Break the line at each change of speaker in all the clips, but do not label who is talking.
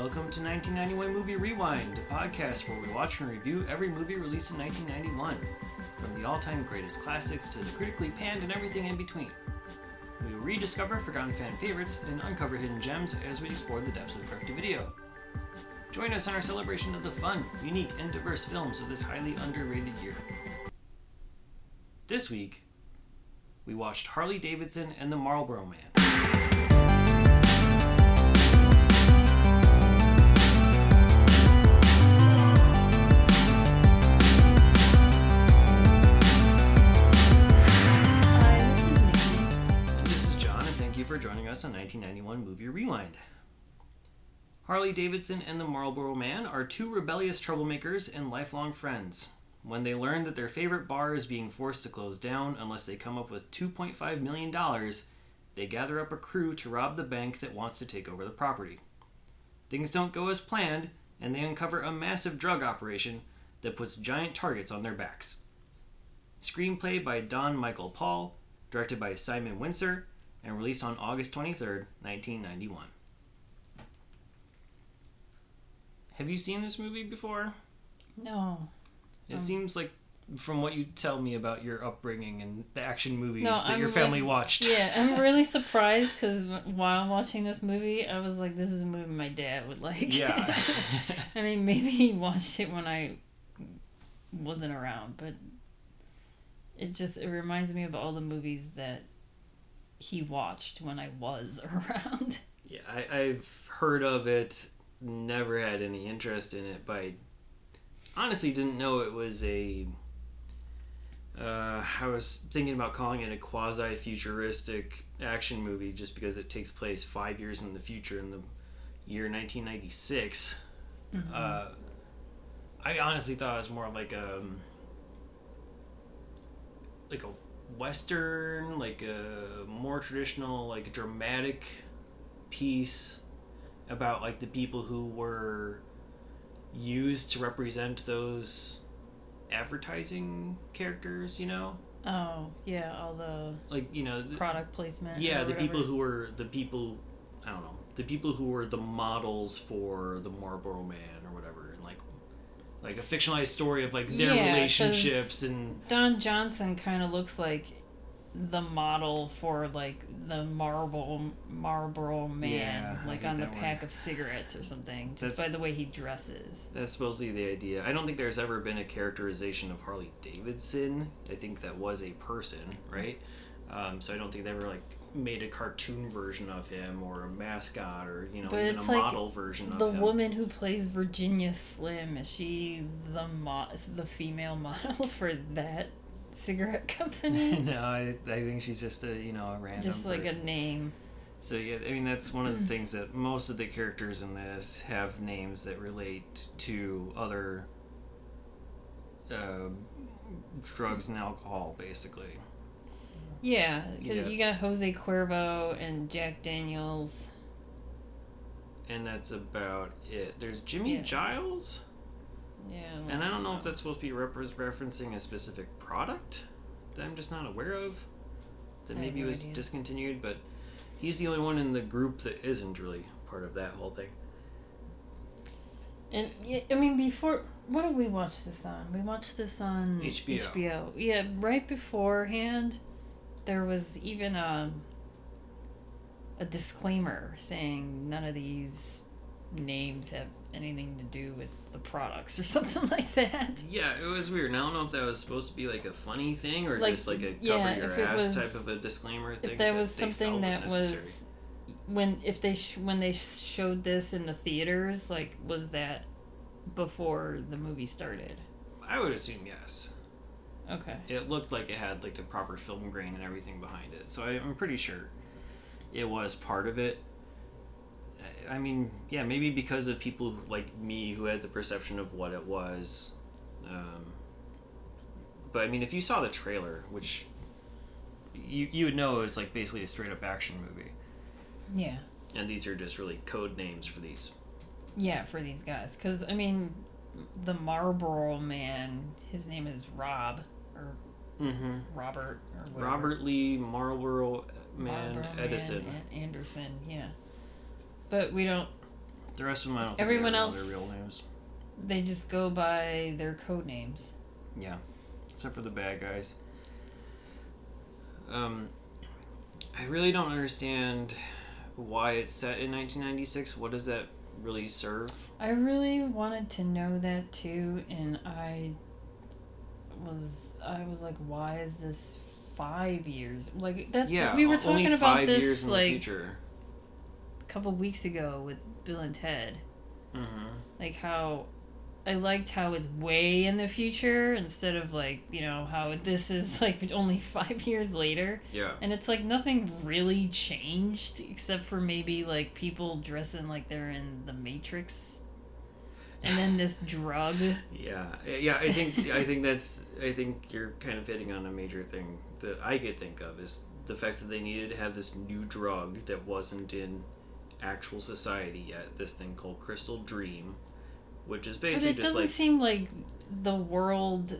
welcome to 1991 Movie Rewind, a podcast where we watch and review every movie released in 1991, from the all time greatest classics to the critically panned and everything in between. We will rediscover forgotten fan favorites and uncover hidden gems as we explore the depths of direct to video. Join us on our celebration of the fun, unique, and diverse films of this highly underrated year. This week, we watched Harley Davidson and the Marlboro Man. Us on 1991 Movie Rewind. Harley Davidson and the Marlboro Man are two rebellious troublemakers and lifelong friends. When they learn that their favorite bar is being forced to close down unless they come up with $2.5 million, they gather up a crew to rob the bank that wants to take over the property. Things don't go as planned, and they uncover a massive drug operation that puts giant targets on their backs. Screenplay by Don Michael Paul, directed by Simon Wincer, and released on August 23rd, 1991. Have you seen this movie before?
No,
It
Um,
seems like, from what you tell me about your upbringing and the action movies
No,
that
I'm
your family
like-
watched.
yeah, I'm really surprised because while watching this movie, I was like, "This is a movie my dad would like."
Yeah.
I mean, maybe he watched it when I wasn't around, but it just it reminds me of all the movies that he watched when I was around.
yeah, I, I've heard of it, never had any interest in it, but I honestly didn't know it was a. Uh, I was thinking about calling it a quasi futuristic action movie just because it takes place five years in the future in the year 1996. Uh, I honestly thought it was more of like a like a western, like a more traditional, like dramatic piece about like the people who were used to represent those advertising characters. You know,
Oh yeah, all the
like you know, the,
product placement.
yeah, the people who were the people. I don't know the people who were the models for the Marlboro Man or whatever, and like like a fictionalized story of like their
Yeah,
relationships and
Don Johnson kind of looks like the model for like the Marlboro Marlboro man,
Yeah,
like on the
one.
pack of cigarettes or something, just
That's-
by the way he dresses.
That's supposedly the idea. I don't think there's ever been a characterization of Harley Davidson. I think that was a person, right? Um, so I don't think they ever like made a cartoon version of him or a mascot or you know
But
even a
like
model version of him.
The woman who plays Virginia Slim is she the mo- the female model for that cigarette company?
no, I, I think she's just a you know a random
just like
person.
a name.
So yeah, I mean that's one of the things that most of the characters in this have names that relate to other uh, drugs and alcohol, basically.
Yeah, because
Yeah.
you got Jose Cuervo and Jack Daniels.
And that's about it. There's Jimmy
Yeah.
Giles,
Yeah,
and I don't know if that's supposed to be repre- referencing a specific product that I'm just not aware of. That
I
maybe
no
was
idea.
discontinued, but he's the only one in the group that isn't really part of that whole thing.
And yeah, I mean, before what did we watch this on? We watched this on
HBO.
HBO. Yeah, right beforehand, there was even a a disclaimer saying none of these names have anything to do with the products or something like that.
Yeah, it was weird. And I don't know if that was supposed to be like a funny thing or
Like,
just like a cover
yeah,
your ass
was-
type of a disclaimer thing.
If that was something that
necessary.
was when if they sh- when they showed this in the theaters, like was that before the movie started?
I would assume yes.
Okay.
It looked like it had like the proper film grain and everything behind it, so I, I'm pretty sure it was part of it. I- mean, yeah, maybe because of people like me who had the perception of what it was. Um, but I mean, if you saw the trailer, which you you would know it's like basically a straight up action movie,
Yeah.
and these are just really code names for these.
Yeah, for these guys, because I mean, the Marlboro man, his name is Rob
Mm-hmm.
Robert or.
Robert Lee Marlboro Man
Marlboro
Edison.
Man and Anderson. Yeah, but we don't
The rest of them, I don't.
Everyone else-
their real names.
They just go by their code names.
Yeah, except for the bad guys. Um, I really don't understand why it's set in 1996. What does that really serve?
I really wanted to know that too, and I was I was like, why is this five years? Like that.
Yeah,
we were talking about this
years in the
like
future.
a couple weeks ago with Bill and Ted.
Mm-hmm.
Like how I liked how it's way in the future instead of like you know how this is like only five years later.
Yeah.
And it's like nothing really changed except for maybe like people dressing like they're in the Matrix. And then this drug.
Yeah, yeah. I think I think that's I think you're kind of hitting on a major thing that I could think of is the fact that they needed to have this new drug that wasn't in actual society yet. This thing called Crystal Dream, which is
But
basically
it
just
doesn't
like.
seem like the world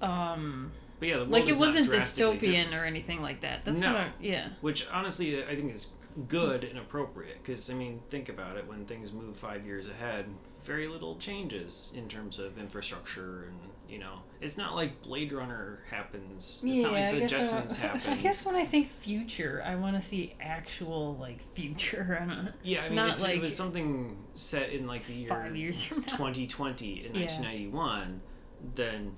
um
But yeah, the world
like it wasn't dystopian
different.
or anything like that. That's
No.
what I, yeah.
Which honestly, I think is good and appropriate because I mean, think about it. When things move five years ahead, very little changes in terms of infrastructure, and you know, it's not like Blade Runner happens. It's
yeah,
not like the Jetsons
I, guess when I think future, I want to see actual like future. I don't know.
Yeah, I mean,
not
if
like
it was something set in like the year
Five years from now.
2020 in
Yeah.
1991, then,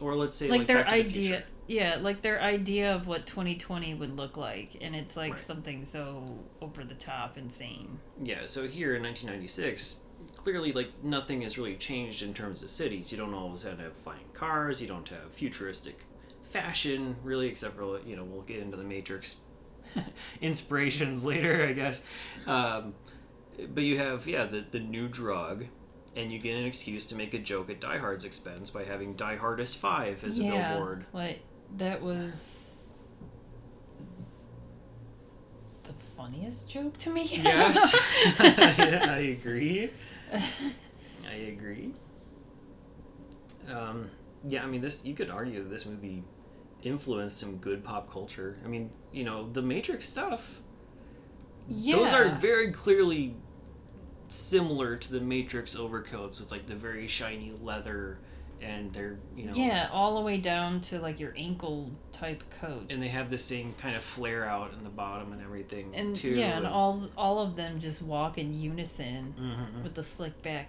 or let's say
like,
like,
their
Back to the
idea
Future.
Yeah like their idea of what 2020 would look like and it's like
Right.
something so over the top insane
Yeah, so here in 1996, clearly like nothing has really changed in terms of cities. You don't always have to have flying cars. You don't have futuristic fashion really, except for you know we'll get into the Matrix inspirations later, I guess. Um, but you have yeah the the new drug. And you get an excuse to make a joke at Die Hard's expense by having Die Hardest Five as a
yeah
billboard.
like that was the funniest joke to me
Yes, I agree. I agree. Um, yeah, I mean, this you could argue that this movie influenced some good pop culture. I mean, you know, the Matrix stuff.
yeah
Those are very clearly similar to the Matrix overcoats with like the very shiny leather, and they're you know
yeah all the way down to like your ankle type coats
and they have the same kind of flare out in the bottom and everything
and
too.
yeah and all all of them just walk in unison
Mhm.
with the slick back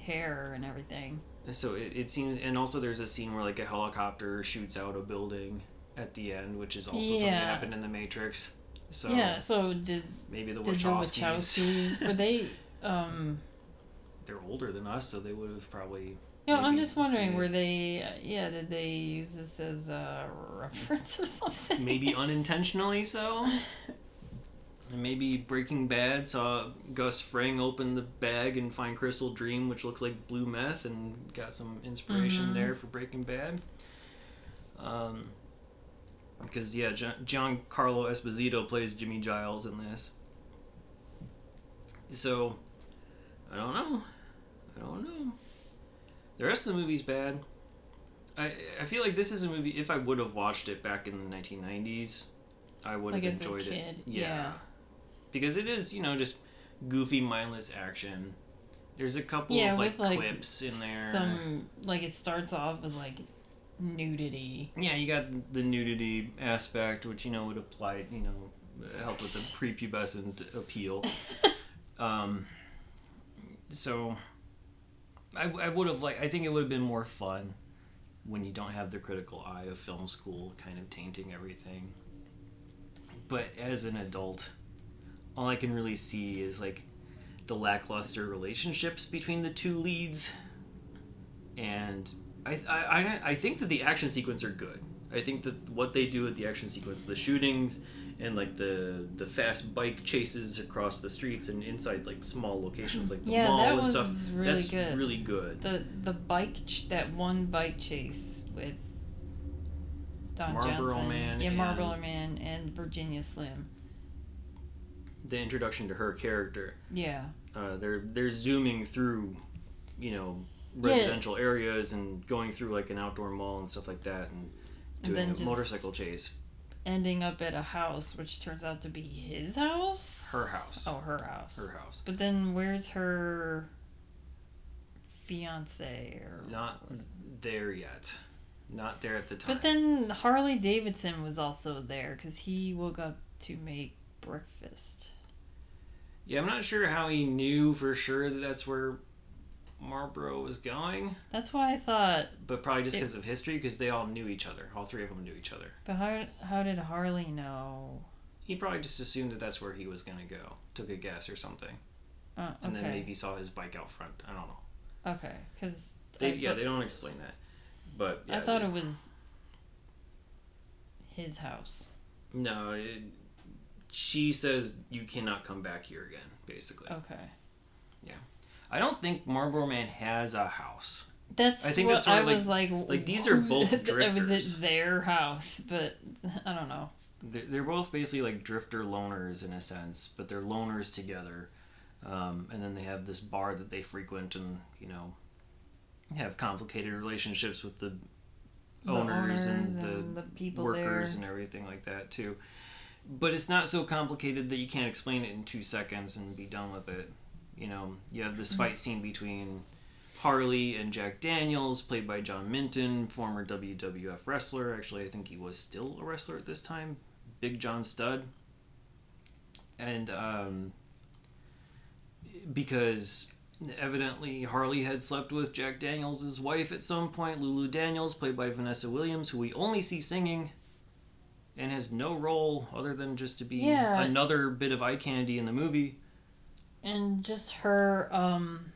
hair and everything
So it, it seems, and also there's a scene where like a helicopter shoots out a building at the end, which is also something that happened in the Matrix. So
yeah so did
maybe the
did the
Wachowskis,
Wachowskis were they um
they're older than us, so they would have probably.
Yeah, I'm just wondering, were they, uh, yeah, did they use this as a reference or something?
maybe unintentionally so. And maybe Breaking Bad saw Gus Fring open the bag and find Crystal Dream, which looks like blue meth, and got some inspiration
Mhm.
there for Breaking Bad. Um, because yeah, John Carlo Esposito plays Jimmy Giles in this. So, I don't know. I don't know. The rest of the movie's bad. I I feel like this is a movie. If I would have watched it back in the 1990s, I would have
Like as a
enjoyed it.
kid, yeah.
because it is you know just goofy, mindless action. There's a couple
yeah,
of like
with like
clips in there.
some, like it starts off with like nudity.
Yeah, you got the nudity aspect, which you know would apply, you know, help with the prepubescent appeal. um, so, I, I would have like I think it would have been more fun when you don't have the critical eye of film school kind of tainting everything. But as an adult, all I can really see is like the lackluster relationships between the two leads, and I, I, I, think that the action sequence are good. I think that what they do with the action sequence, the shootings, and like the the fast bike chases across the streets and inside like small locations like the
Yeah,
mall
that
and
was
stuff,
really
that's
good.
really good.
The the bike ch- that one bike chase with Don
Marlboro
Johnson,
Man
yeah,
and-
Marlboro Man and Virginia Slim.
The introduction to her character,
Yeah,
uh, they're they're zooming through, you know,
Yeah.
residential areas and going through like an outdoor mall and stuff like that, and doing a
just-
motorcycle chase.
Ending up at a house, which turns out to be his house.
Her house.
Oh, her house.
Her house.
But then where's her fiance or
Not there yet. Not there at the time.
But then Harley Davidson was also there because he woke up to make breakfast.
yeah, I'm not sure how he knew for sure that that's where Marlboro was going,
That's why I thought.
but probably just because of history, because they all knew each other. All three of them knew each other.
But how how did Harley know?
He probably just assumed that that's where he was gonna go. Took a guess or something,
Uh,
and then maybe saw his bike out front. I don't know.
Okay, because
They, yeah, they don't explain that. But yeah,
I thought
they-
it was his house.
No, it, she says you cannot come back here again. Basically,
Okay,
I don't think Marlboro Man has a house.
that's
I think
what
that's
I
like-
was like.
like, these are
both
both
Was
drifters.
it their house? But I don't know.
They're, they're both basically like drifter loners in a sense, but they're loners together. Um, and then they have this bar that they frequent, and you know, have complicated relationships with the
The
owners, and, the
and the people
workers
there.
and everything like that too. But it's not so complicated that you can't explain it in two seconds and be done with it. You know, you have
Mm-hmm.
this fight scene between Harley and Jack Daniels, played by John Minton, former WWF wrestler. Actually, I think he was still a wrestler at this time. Big John Studd. And um, because evidently Harley had slept with Jack Daniels' wife at some point, Lulu Daniels, played by Vanessa Williams, who we only see singing and has no role other than just to be
Yeah.
another bit of eye candy in the movie.
And just her um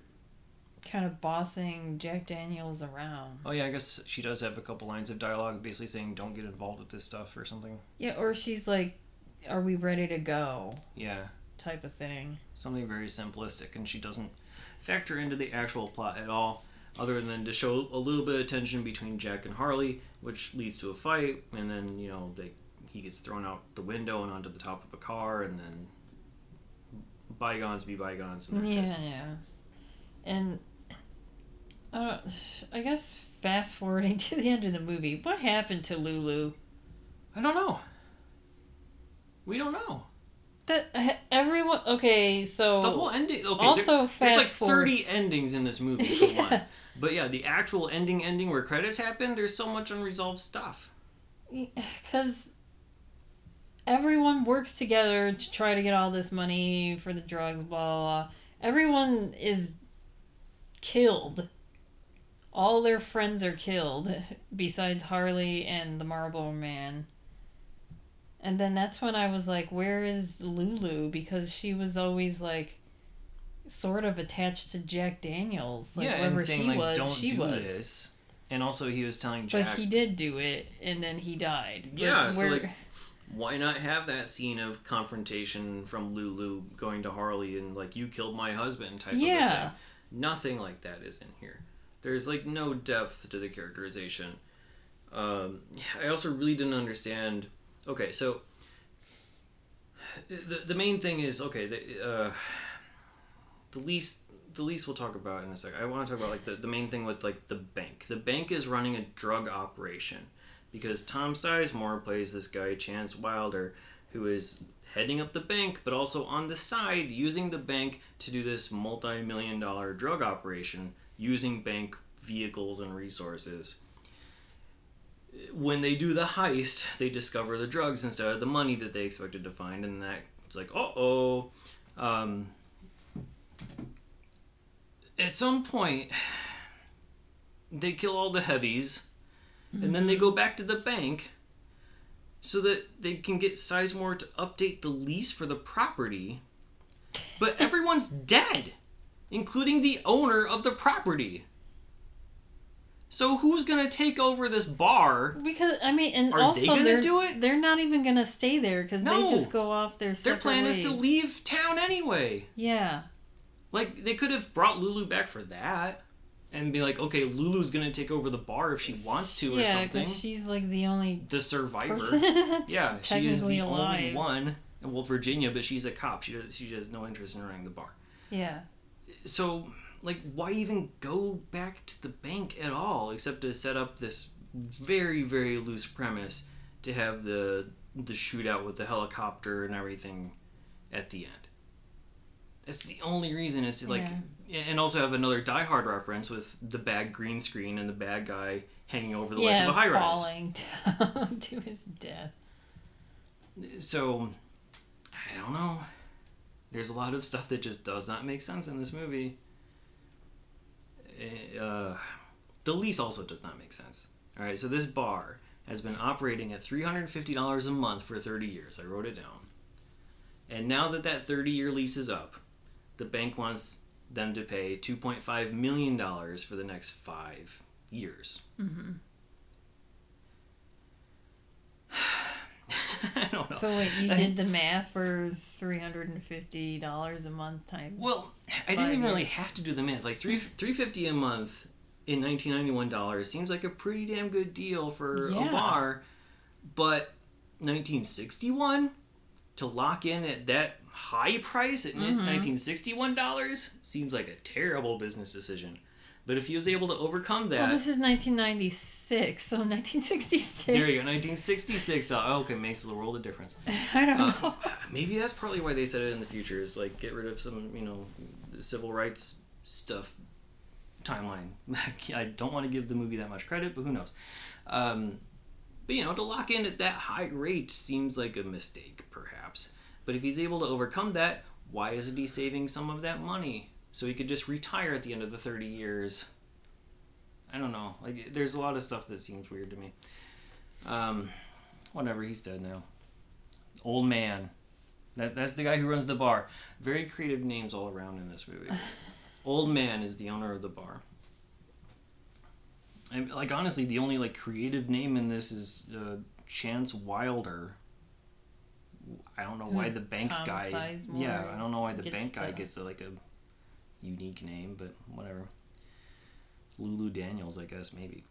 kind of bossing Jack Daniels around.
Oh yeah, I guess she does have a couple lines of dialogue basically saying don't get involved with this stuff or something.
Yeah, or she's like, "Are we ready to go?"
Yeah,
type of thing.
something very simplistic and she doesn't factor into the actual plot at all other than to show a little bit of tension between Jack and Harley, which leads to a fight and then, you know, they he gets thrown out the window and onto the top of a car and then bygones be bygones. And they're.
Yeah, yeah. And I don't. I guess fast forwarding to the end of the movie, what happened to Lulu?
I don't know. We don't know.
That uh, everyone. Okay, so
The whole ending. Okay,
also
there- there's like
forward-
30 endings in this movie for
Yeah.
one. But yeah, the actual ending ending where credits happen, there's so much unresolved stuff.
because everyone works together to try to get all this money for the drugs. Blah blah. blah. Everyone is killed. All their friends are killed, besides Harley and the Marlboro Man. And then that's when I was like, "Where is Lulu?" Because she was always like, sort of attached to Jack Daniels. Like
yeah,
wherever
saying
he
like
was,
don't
she
do
was.
this. And also he was telling Jack.
But he did do it, and then he died.
Yeah, so,
where-
like, why not have that scene of confrontation from Lulu going to Harley and like you killed my husband type of
Yeah.
thing. Nothing like that is in here. There's like no depth to the characterization. Um, I also really didn't understand. Okay, so the the main thing is okay. The uh, the least the least we'll talk about in a second. I want to talk about like the, the main thing with like the bank. The bank is running a drug operation because Tom Sizemore plays this guy Chance Wilder who is heading up the bank but also on the side using the bank to do this multi-million dollar drug operation using bank vehicles and resources. When they do the heist, they discover the drugs instead of the money that they expected to find, and that it's like, uh oh. Um, at some point, they kill all the heavies, and then they go back to the bank so that they can get Sizemore to update the lease for the property. But everyone's dead, including the owner of the property. So who's gonna take over this bar?
Because I mean, and
Are they
also
gonna
they're
do it?
they're not even gonna stay there because
No.
they just go off their.
Their plan is to leave town anyway.
Yeah,
Like they could have brought Lulu back for that, and be like, okay, Lulu's gonna take over the bar if she wants to or
yeah,
something.
because she's like the only
The survivor. Yeah, she is the
alive.
only one. Well, Virginia, but she's a cop. She does. She has no interest in running the bar.
Yeah,
So, like, why even go back to the bank at all, except to set up this very, very loose premise to have the the shootout with the helicopter and everything at the end. That's the only reason is to like, and also have another Die Hard reference with the bad green screen and the bad guy hanging over the ledge of a high rise.
falling to his death.
So, I don't know. There's a lot of stuff that just does not make sense in this movie. Eh, Uh, the lease also does not make sense. All right, so this bar has been operating at $350 a month for 30 years. I wrote it down. And now that that 30 year lease is up, the bank wants them to pay $2.5 million for the next five years. Mm-hmm. I don't know.
So wait, you did the math for three hundred and fifty dollars a month times.
Well, I didn't even really have to do the math. Like three three fifty a month in nineteen ninety one dollars seems like a pretty damn good deal for
Yeah.
a bar, but nineteen sixty one to lock in at that high price at
Mm-hmm.
nineteen sixty one dollars seems like a terrible business decision. But if he was able to overcome that,
well, this is nineteen ninety six, so nineteen sixty six.
there you go, nineteen sixty six dollars. Oh, okay, makes a world of difference.
I don't
Uh,
know.
Maybe that's partly why they said it in the future is like get rid of some, you know, civil rights stuff timeline. I don't want to give the movie that much credit, but who knows? Um, but you know, to lock in at that high rate seems like a mistake, perhaps. But if he's able to overcome that, why isn't he saving some of that money so he could just retire at the end of the thirty years? I don't know. Like, there's a lot of stuff that seems weird to me. Um, whatever. He's dead now. Old man. That, that's the guy who runs the bar. Very creative names all around in this movie. Old man is the owner of the bar. And like honestly, the only like creative name in this is uh, Chance Wilder. I don't know why
hmm.
the bank
Tom
guy.
Sizemore
Yeah, I don't know why the bank guy
the-
gets a, like a unique name, but whatever. Lulu Daniels, I guess maybe.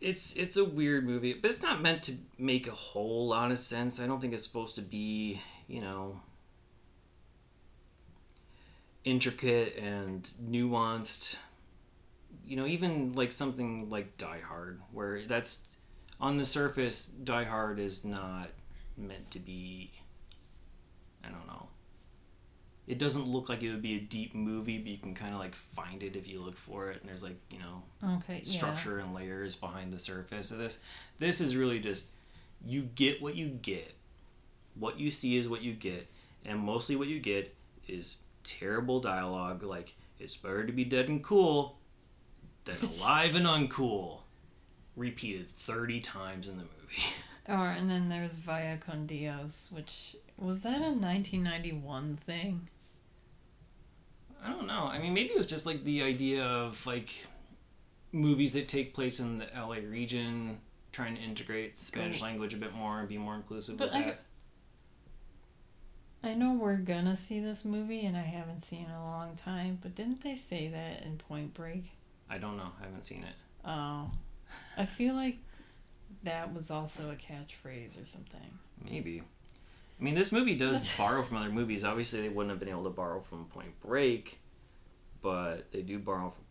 It's it's a weird movie, but it's not meant to make a whole lot of sense. I don't think it's supposed to be, you know, intricate and nuanced. You know, even like something like Die Hard, where that's on the surface, Die Hard is not meant to be. I don't know. It doesn't look like it would be a deep movie, but you can kind of like find it if you look for it. And there's like you know
Okay, yeah.
structure and layers behind the surface of this. This is really just you get what you get. What you see is what you get, and mostly what you get is terrible dialogue like it's better to be dead and cool than alive and uncool. Repeated 30 times in the movie.
Oh, and then there's Via con Dios, which was that a 1991 thing?
I don't know. I mean, maybe it was just like the idea of like movies that take place in the LA region, trying to integrate Spanish
Go-
language a bit more and be more inclusive
But
with
I-
that.
I know we're gonna see this movie, and I haven't seen it in a long time. But didn't they say that in Point Break?
I don't know. I haven't seen it.
Oh, I feel like that was also a catchphrase or something.
Maybe. I mean, this movie does borrow from other movies. Obviously, they wouldn't have been able to borrow from Point Break, but they do borrow from,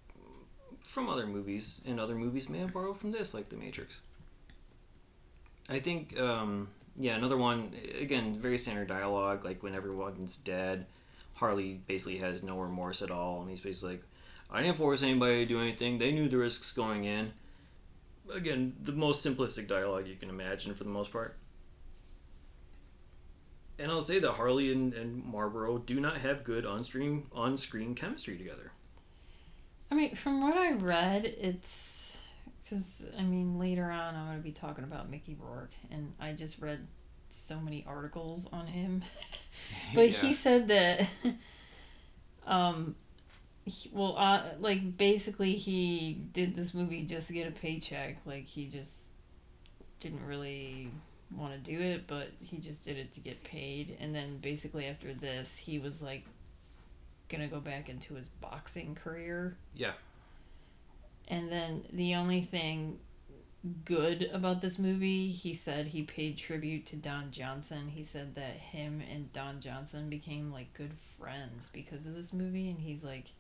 from other movies, and other movies may have borrowed from this, like The Matrix. I think, um, yeah, another one, again, very standard dialogue, like when everyone's dead, Harley basically has no remorse at all, and he's basically like, I didn't force anybody to do anything, they knew the risks going in. Again, the most simplistic dialogue you can imagine for the most part. And I'll say that Harley and, and Marlboro do not have good on-screen on-screen chemistry together.
I mean, from what I read, it's because I mean later on I'm gonna be talking about Mickey Rourke, and I just read so many articles on him. but he said that, um, he, well, uh, like basically he did this movie just to get a paycheck. Like he just didn't really want to do it, but he just did it to get paid. And then basically after this, he was like gonna go back into his boxing career.
Yeah.
And then the only thing good about this movie, he said he paid tribute to Don Johnson. He said that him and Don Johnson became like good friends because of this movie and he's like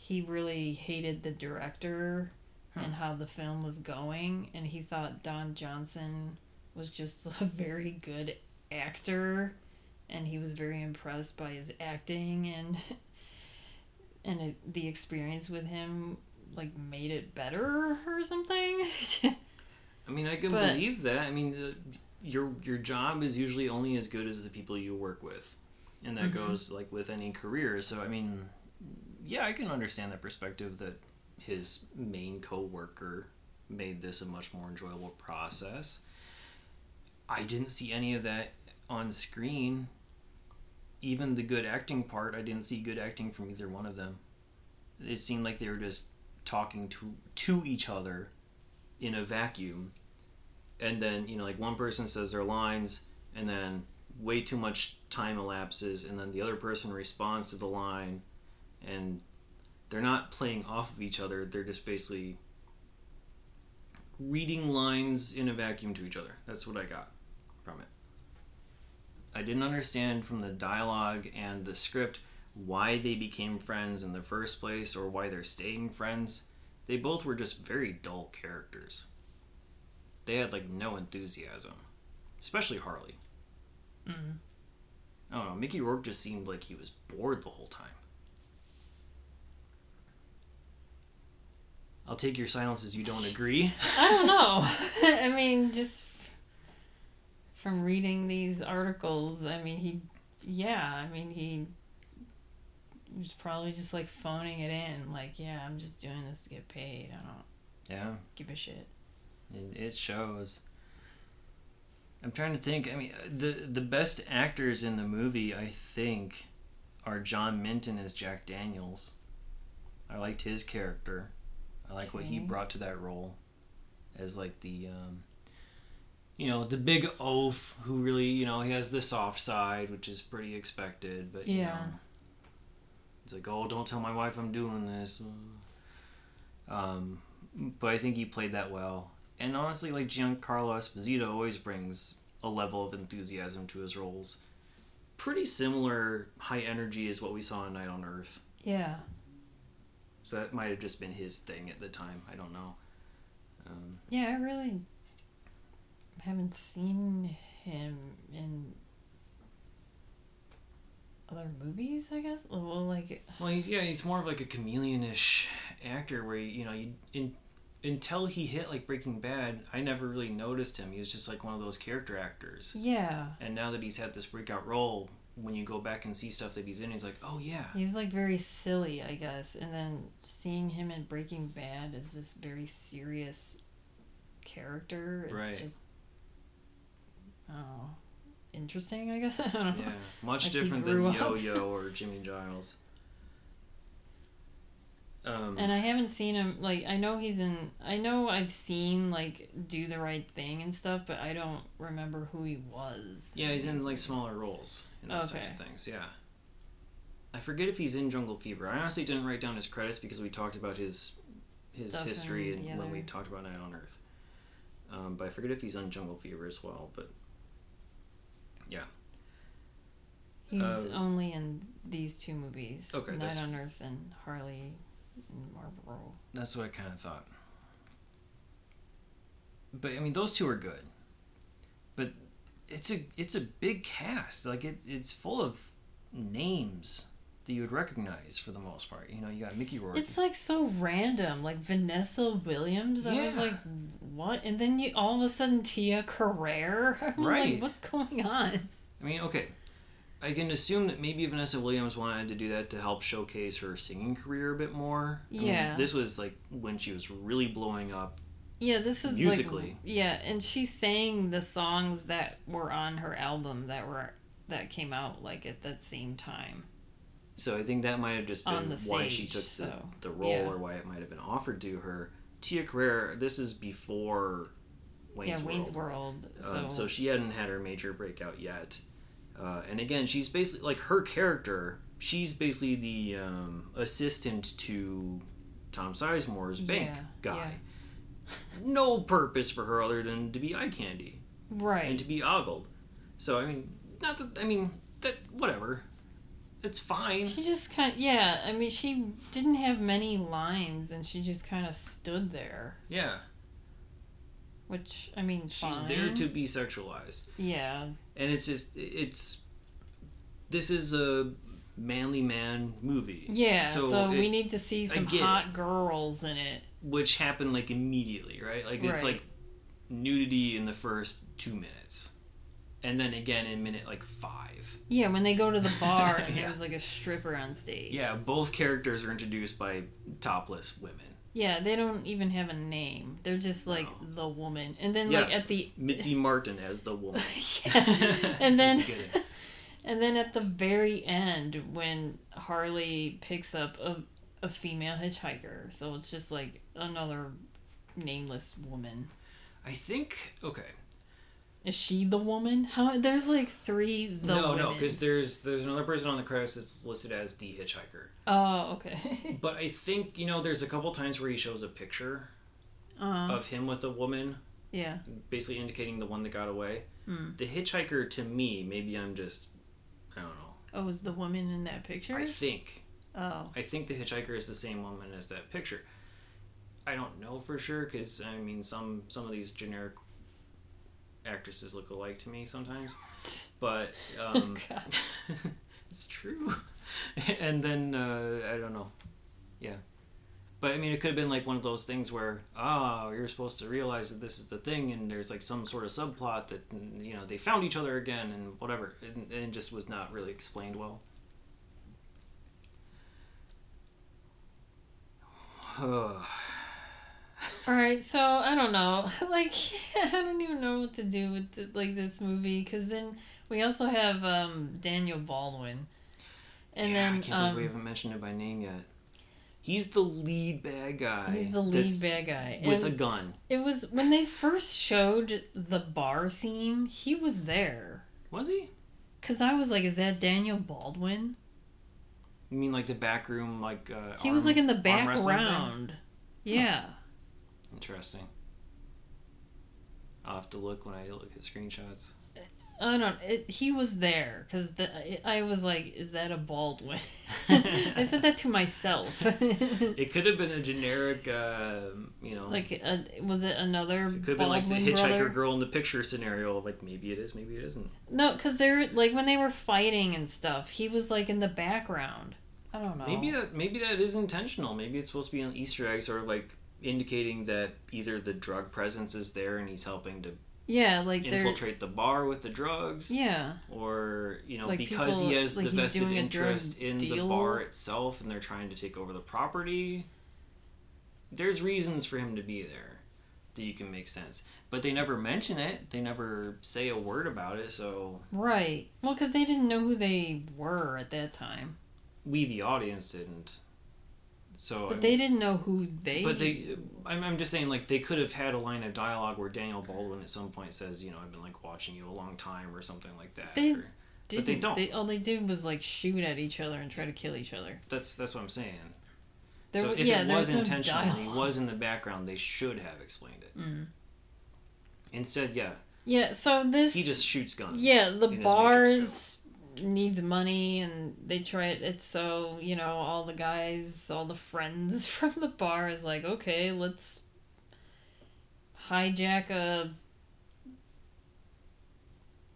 he really hated the director
Hmm.
and how the film was going, and he thought Don Johnson was just a very good actor, and he was very impressed by his acting and and it, the experience with him like made it better or something.
I mean, I can
But-
believe that. I mean, uh, your your job is usually only as good as the people you work with, and that
Mhm.
goes like with any career. So I mean, yeah, I can understand that perspective that his main coworker made this a much more enjoyable process. I didn't see any of that on screen. Even the good acting part, I didn't see good acting from either one of them. It seemed like they were just talking to to each other in a vacuum and then you know like one person says their lines and then way too much time elapses and then the other person responds to the line and they're not playing off of each other they're just basically reading lines in a vacuum to each other that's what i got from it i didn't understand from the dialogue and the script why they became friends in the first place or why they're staying friends they both were just very dull characters they had like no enthusiasm, especially Harley.
mm.
I don't know. Mickey Rourke just seemed like he was bored the whole time. I'll take your silence as you don't agree.
I don't know. I mean, just from reading these articles, I mean, he, yeah, I mean, he was probably just like phoning it in. Like, yeah, I'm just doing this to get paid. I don't
Yeah,
give a shit.
it, it shows. I'm trying to think. I mean, uh, the the best actors in the movie, I think, are John Minton as Jack Daniels. I liked his character. I like what he brought to that role, as like the, um, you know, the big oaf who really, you know, he has the soft side, which is pretty expected. But you
Yeah.
know, it's like, oh, don't tell my wife I'm doing this. Um, but I think he played that well. And honestly, like Giancarlo Esposito always brings a level of enthusiasm to his roles. Pretty similar high energy as what we saw in Night on Earth.
Yeah.
So that might have just been his thing at the time. I don't know. Um,
Yeah, I really haven't seen him in other movies, I guess. Well, like,
well, he's yeah, he's more of like a chameleon-ish actor where you know you in until he hit like Breaking Bad, I never really noticed him. He was just like one of those character actors.
yeah.
And now that he's had this breakout role, when you go back and see stuff that he's in, he's like, oh yeah,
He's like very silly, I guess. And then seeing him in Breaking Bad as this very serious character, it's
Right.
just oh, interesting, I guess. I don't know.
yeah, much
Like
different than Yo. Yo or Jimmy Giles. Um,
And I haven't seen him like I know he's in I know I've seen like Do the Right Thing and stuff, but I don't remember who he was.
Yeah, he's in like smaller roles in those types of things. Yeah. I forget if he's in Jungle Fever. I honestly didn't write down his credits because we talked about his his
Stuff
history and when we talked about Night on Earth. Um, but I forget if he's on Jungle Fever as well. But yeah,
He's
uh,
only in these two movies.
Okay,
Night
that's-
on Earth and Harley Marlboro.
that's what I kind of thought. But I mean, those two are good. But it's a it's a big cast. Like it, it's full of names that you would recognize for the most part. You know, you got Mickey Rourke.
It's like so random, like Vanessa Williams. I was like, what? And then you all of a sudden Tia Carrere. I was
Right.
like, what's going on?
I mean, okay. I can assume that maybe Vanessa Williams wanted to do that to help showcase her singing career a bit more. I mean,
Yeah.
this was like when she was really blowing up.
Yeah, this is
Musically.
like yeah, and she sang the songs that were on her album that were that came out like at that same time.
So I think that might have just been
the
why she took the,
so,
the role
yeah.
or why it might have been offered to her. Tia Carrere, this is before Wayne's
yeah,
World.
Wayne's World. So,
Um, so she hadn't had her major breakout yet. Uh, and again, she's basically like her character. She's basically the um, assistant to Tom Sizemore's bank
Yeah,
guy. No purpose for her other than to be eye candy
right?
and to be ogled. So I mean, not that I mean that whatever. it's fine.
She just kind of, yeah, I mean, she didn't have many lines and she just kind of stood there.
Yeah,
Which, I mean,
she's
fine.
there to be sexualized,
Yeah.
And it's just it's. This is a manly man movie.
Yeah, so,
So
we need to see some hot girls in it.
which happened like immediately, right? Like it's like nudity in the first two minutes, and then again in minute like five.
Yeah, when they go to the bar and
Yeah.
there's like a stripper on stage.
Yeah, both characters are introduced by topless women.
Yeah, they don't even have a name. They're just like
No.
the woman. And then
Yeah.
like at the
Mitzi Martin as the woman.
yeah. And then and then at the very end when Harley picks up a a female hitchhiker. So it's just like another nameless woman.
I think okay.
Is she the woman? How there's like three the
no, no, because there's there's another person on the credits that's listed as the hitchhiker.
Oh, okay.
But I think you know there's a couple times where he shows a picture
uh,
of him with a woman,
yeah.
basically indicating the one that got away.
Hmm.
The hitchhiker to me, maybe I'm just I don't know.
Oh, is the woman in that picture?
I think
Oh.
I think the hitchhiker is the same woman as that picture. I don't know for sure because I mean some some of these generic actresses look alike to me sometimes, but um,
Oh,
it's true. and then uh, I don't know, yeah. But I mean, it could have been like one of those things where, oh, you're supposed to realize that this is the thing, and there's like some sort of subplot that you know they found each other again and whatever, and, and it just was not really explained well.
All right, so I don't know. Like, I don't even know what to do with the, like this movie because then we also have um, Daniel Baldwin, and
yeah, I
then
can't believe we
um,
haven't mentioned him by name yet. He's the lead bad guy.
he's the lead bad guy.
with a gun.
it was when they first showed the bar scene, he was there.
Was he?
Cause I was like, is that Daniel Baldwin?
You mean like the back room, like uh,
He was like in the
arm thing?
background. Yeah.
Interesting. I'll have to look when I look at screenshots.
I don't. It, he was there because I was like, "Is that a Baldwin?" I said that to myself.
It could have been a generic, uh, you know,
like, uh, was it another
it could have been like the hitchhiker
brother?
girl in the picture scenario. Like maybe it is, maybe it isn't.
No, because they're like when they were fighting and stuff. He was like in the background. I don't know.
Maybe that maybe that is intentional. Maybe it's supposed to be an Easter egg, sort of like indicating that either the drug presence is there and he's helping to
Yeah, like
infiltrate the bar with the drugs.
Yeah.
or you know
Like
because
people-
he has
like
the vested
doing a drug
interest in the bar itself and they're trying to take over the property there's reasons for him to be there that you can make sense but they never mention it they never say a word about it so
Right. Well, because they didn't know who they were at that time,
we the audience didn't so
but they didn't know who they.
but they I'm, I'm just saying like they could have had a line of dialogue where daniel baldwin at some point says you know i've been like watching you a long time or something like that
They
or-
didn't.
they don't.
all they did was like shoot at each other and try to kill each other.
that's that's what i'm saying
There
so if
yeah,
it was
was
intentional and he was in the background, they should have explained it.
Mm.
Instead, yeah,
Yeah. So this.
he just shoots guns.
Yeah, the bars needs money, and they try it. It's so you know all the guys, all the friends from the bar is like, okay, let's hijack a.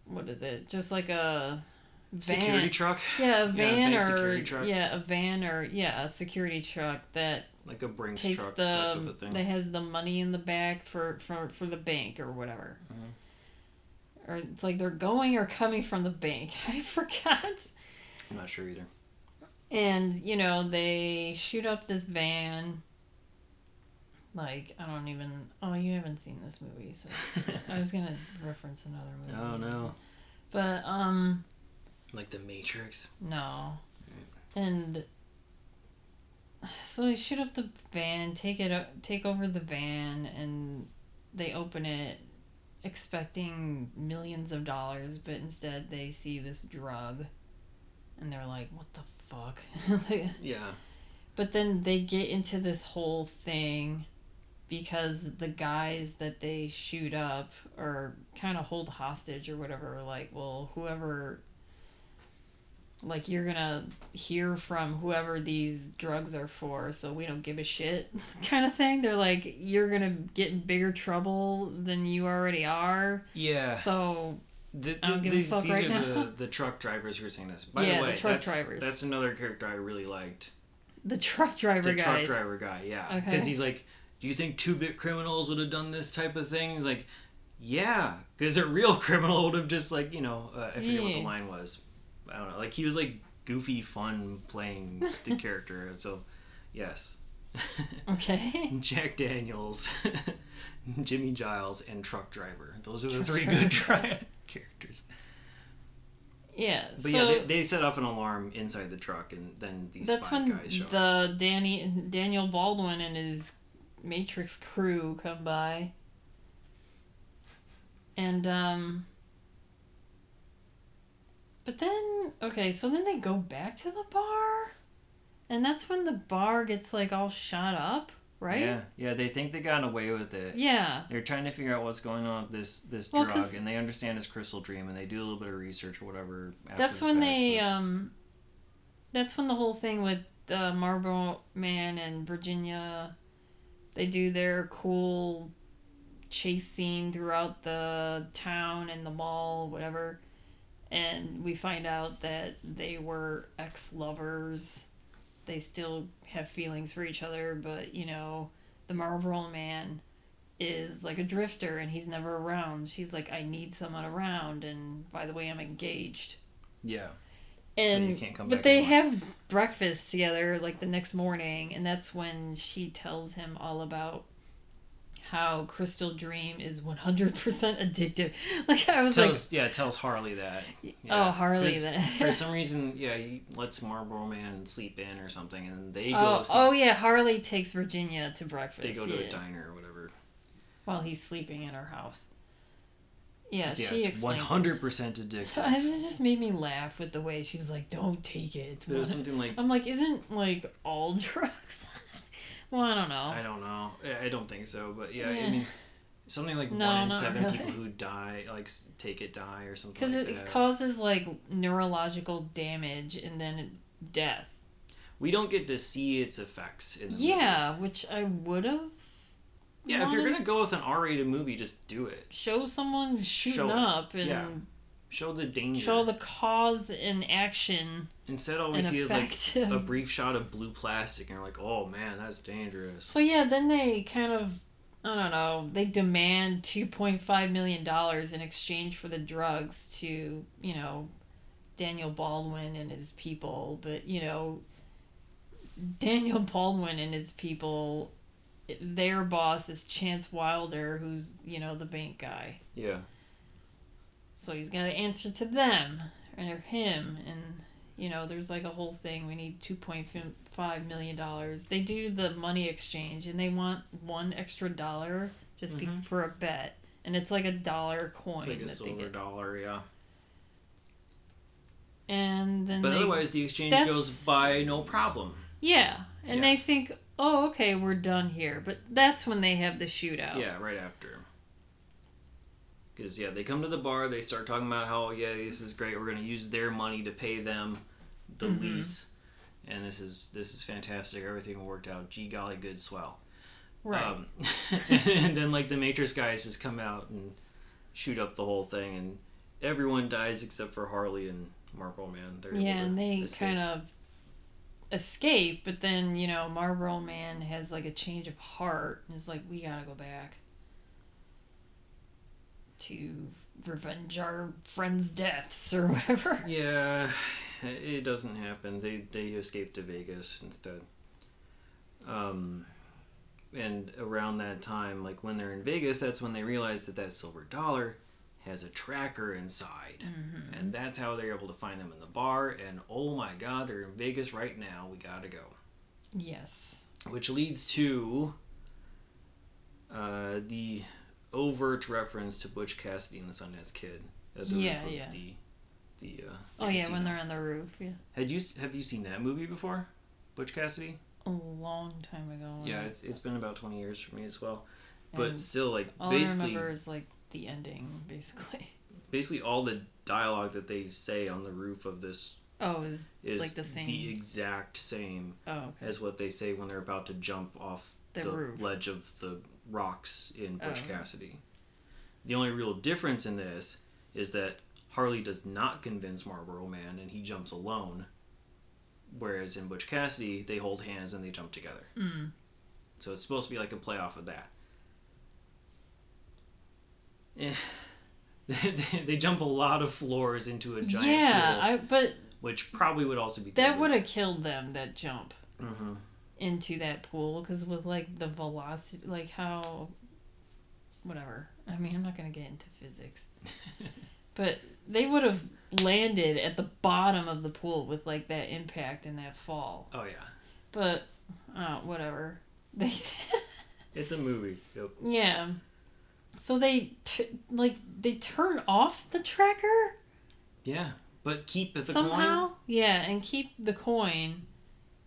What is it? Just like a van.
security truck,
Yeah, a
Yeah,
van
bank
or
security truck.
yeah, a van or yeah, a security truck that
like a Brinks
takes
truck type of
the
thing.
that has the money in the back for for for the bank or whatever.
Mhm.
Or it's like they're going or coming from the bank. I forgot.
I'm not sure either.
And you know they shoot up this van. Like I don't even. Oh, you haven't seen this movie, so I was gonna reference another movie.
oh no,
But um,
like the Matrix.
No. And so they shoot up the van, take it take over the van and they open it expecting millions of dollars, but instead they see this drug and they're like, "What the fuck?" Like-
Yeah,
but then they get into this whole thing because the guys that they shoot up or kind of hold hostage or whatever are like, well, whoever like you're gonna hear from whoever these drugs are for, so we don't give a shit, kind of thing. They're like, you're gonna get in bigger trouble than you already are.
Yeah.
So
The,
I don't
the- these these
right
are
now.
the, the truck drivers who are saying this. By
Yeah,
the
the
way,
truck
that's,
drivers.
that's another character I really liked.
the truck driver
The truck driver guy, yeah.
Okay.
Because he's like, do you think two bit criminals would have done this type of thing? He's like, yeah. Because a real criminal would have just, like, you know, uh, I forget what the line was. I don't know. Like, he was, like, goofy, fun playing the character. So, yes.
Okay.
Jack Daniels, Jimmy Giles, and Truck Driver. Those are the three good tri- characters.
Yeah.
But
so
yeah, they, they set off an alarm inside the truck, and then these
that's
five
when
guys show up.
the Danny Daniel Baldwin and his Matrix crew come by. And um But then okay, so then they go back to the bar. And that's when the bar gets like all shot up, right?
Yeah, yeah, they think they got away with it.
Yeah.
They're trying to figure out what's going on with this this
Well,
drug, and they understand it's crystal dream, and they do a little bit of research or whatever. After
That's
the
when
fact,
they
but-
um that's when the whole thing with uh, Marlboro Man and Virginia they do their cool chase scene throughout the town and the mall whatever and we find out that they were ex-lovers. They still have feelings for each other but you know the Marlboro Man is like a drifter and he's never around. She's like I need someone around and by the way I'm engaged.
Yeah,
and
you can't come
but they
anymore.
have breakfast together like the next morning and that's when she tells him all about how crystal dream is 100% addictive like i was
tells yeah tells Harley that.
Oh,
yeah.
oh Harley that
for some reason, yeah, he lets Marlboro Man sleep in or something, and they go.
oh, oh yeah harley takes virginia to breakfast
they go to
yeah,
a diner or whatever.
while he's sleeping in her house yeah,
yeah,
she
it's one
it.
hundred percent addictive.
it just made me laugh with the way she was like don't take it it's
There was something like
i'm like isn't like all drugs well i don't know
I don't know. I- don't think so, but yeah. I eh. mean, something like
No,
one in
not
seven
really.
people who die, like s- take it, die or something.
because
like
it
that.
causes like neurological damage and then death.
we don't get to see its effects in the movie.
Yeah, which I would have.
Yeah, if you're gonna go with an R-rated movie, just do it.
show someone shooting
Show it.
up and
Yeah. Show the danger.
show the cause and action
Instead, all we see is like a brief shot of blue plastic, and you're like, "Oh man, that's dangerous."
so yeah, then they kind of. I don't know. They demand two point five million dollars in exchange for the drugs to, you know, Daniel Baldwin and his people. But you know, Daniel Baldwin and his people, their boss is Chance Wilder, who's you know the bank guy.
Yeah,
So he's got to answer to them or him, and you know, there's like a whole thing. We need two point five million dollars. They do the money exchange, and they want one extra dollar just be-
Mhm.
for a bet, and it's like a dollar coin
it's like a silver dollar. Yeah,
And then
but
they,
otherwise, the exchange goes by no problem.
yeah, and
Yeah.
they think, oh, okay, we're done here. But that's when they have the shootout.
Yeah, right after. Because yeah, they come to the bar. They start talking about how yeah, this is great. We're gonna use their money to pay them the
Mhm.
lease, and this is this is fantastic. Everything worked out. Gee golly, good swell.
right.
Um, and then like the Matrix guys just come out and shoot up the whole thing, and everyone dies except for Harley and Marlboro Man. They're
yeah, and they kind
of
escape, but then you know Marlboro Man has like a change of heart and is like, we gotta go back to revenge our friends' deaths or whatever.
Yeah, it doesn't happen. They they escape to Vegas instead. Um, and around that time, like when they're in Vegas, that's when they realize that that silver dollar has a tracker inside,
Mm-hmm.
and that's how they're able to find them in the bar. And oh my God, they're in Vegas right now. We gotta go.
Yes.
Which leads to uh, the overt reference to Butch Cassidy and the Sundance Kid at the
Yeah,
roof of
yeah.
the the. Uh,
Oh yeah, when they're on the roof. Yeah.
Had you have you seen that movie before, Butch Cassidy?
A long time ago.
Yeah, it's, it's been about twenty years for me as well. But
And
still, like
all
basically,
I remember is like the ending, basically.
basically all the dialogue that they say on the roof of this
Oh, is
is
like the same.
exact same
oh, okay.
as what they say when they're about to jump off
The
the,
roof.
ledge of the rocks in Butch
Oh.
Cassidy. The only real difference in this is that Harley does not convince Marlboro Man and he jumps alone. Whereas in Butch Cassidy, they hold hands and they jump together.
Mm.
So it's supposed to be like a play off of that. Eh. they jump a lot of floors into a giant
Yeah,
pool,
I but
which probably would also be
that would have killed them. That jump
hmm
into that pool because with like the velocity, like how, whatever. I mean, I'm not gonna get into physics, but they would have landed at the bottom of the pool with like that impact and that fall.
Oh yeah,
But, uh, whatever. They.
it's a movie. Yep.
Yeah. So they t- like they turn off the tracker
Yeah, but keep the
somehow.
coin.
Yeah, and keep the coin.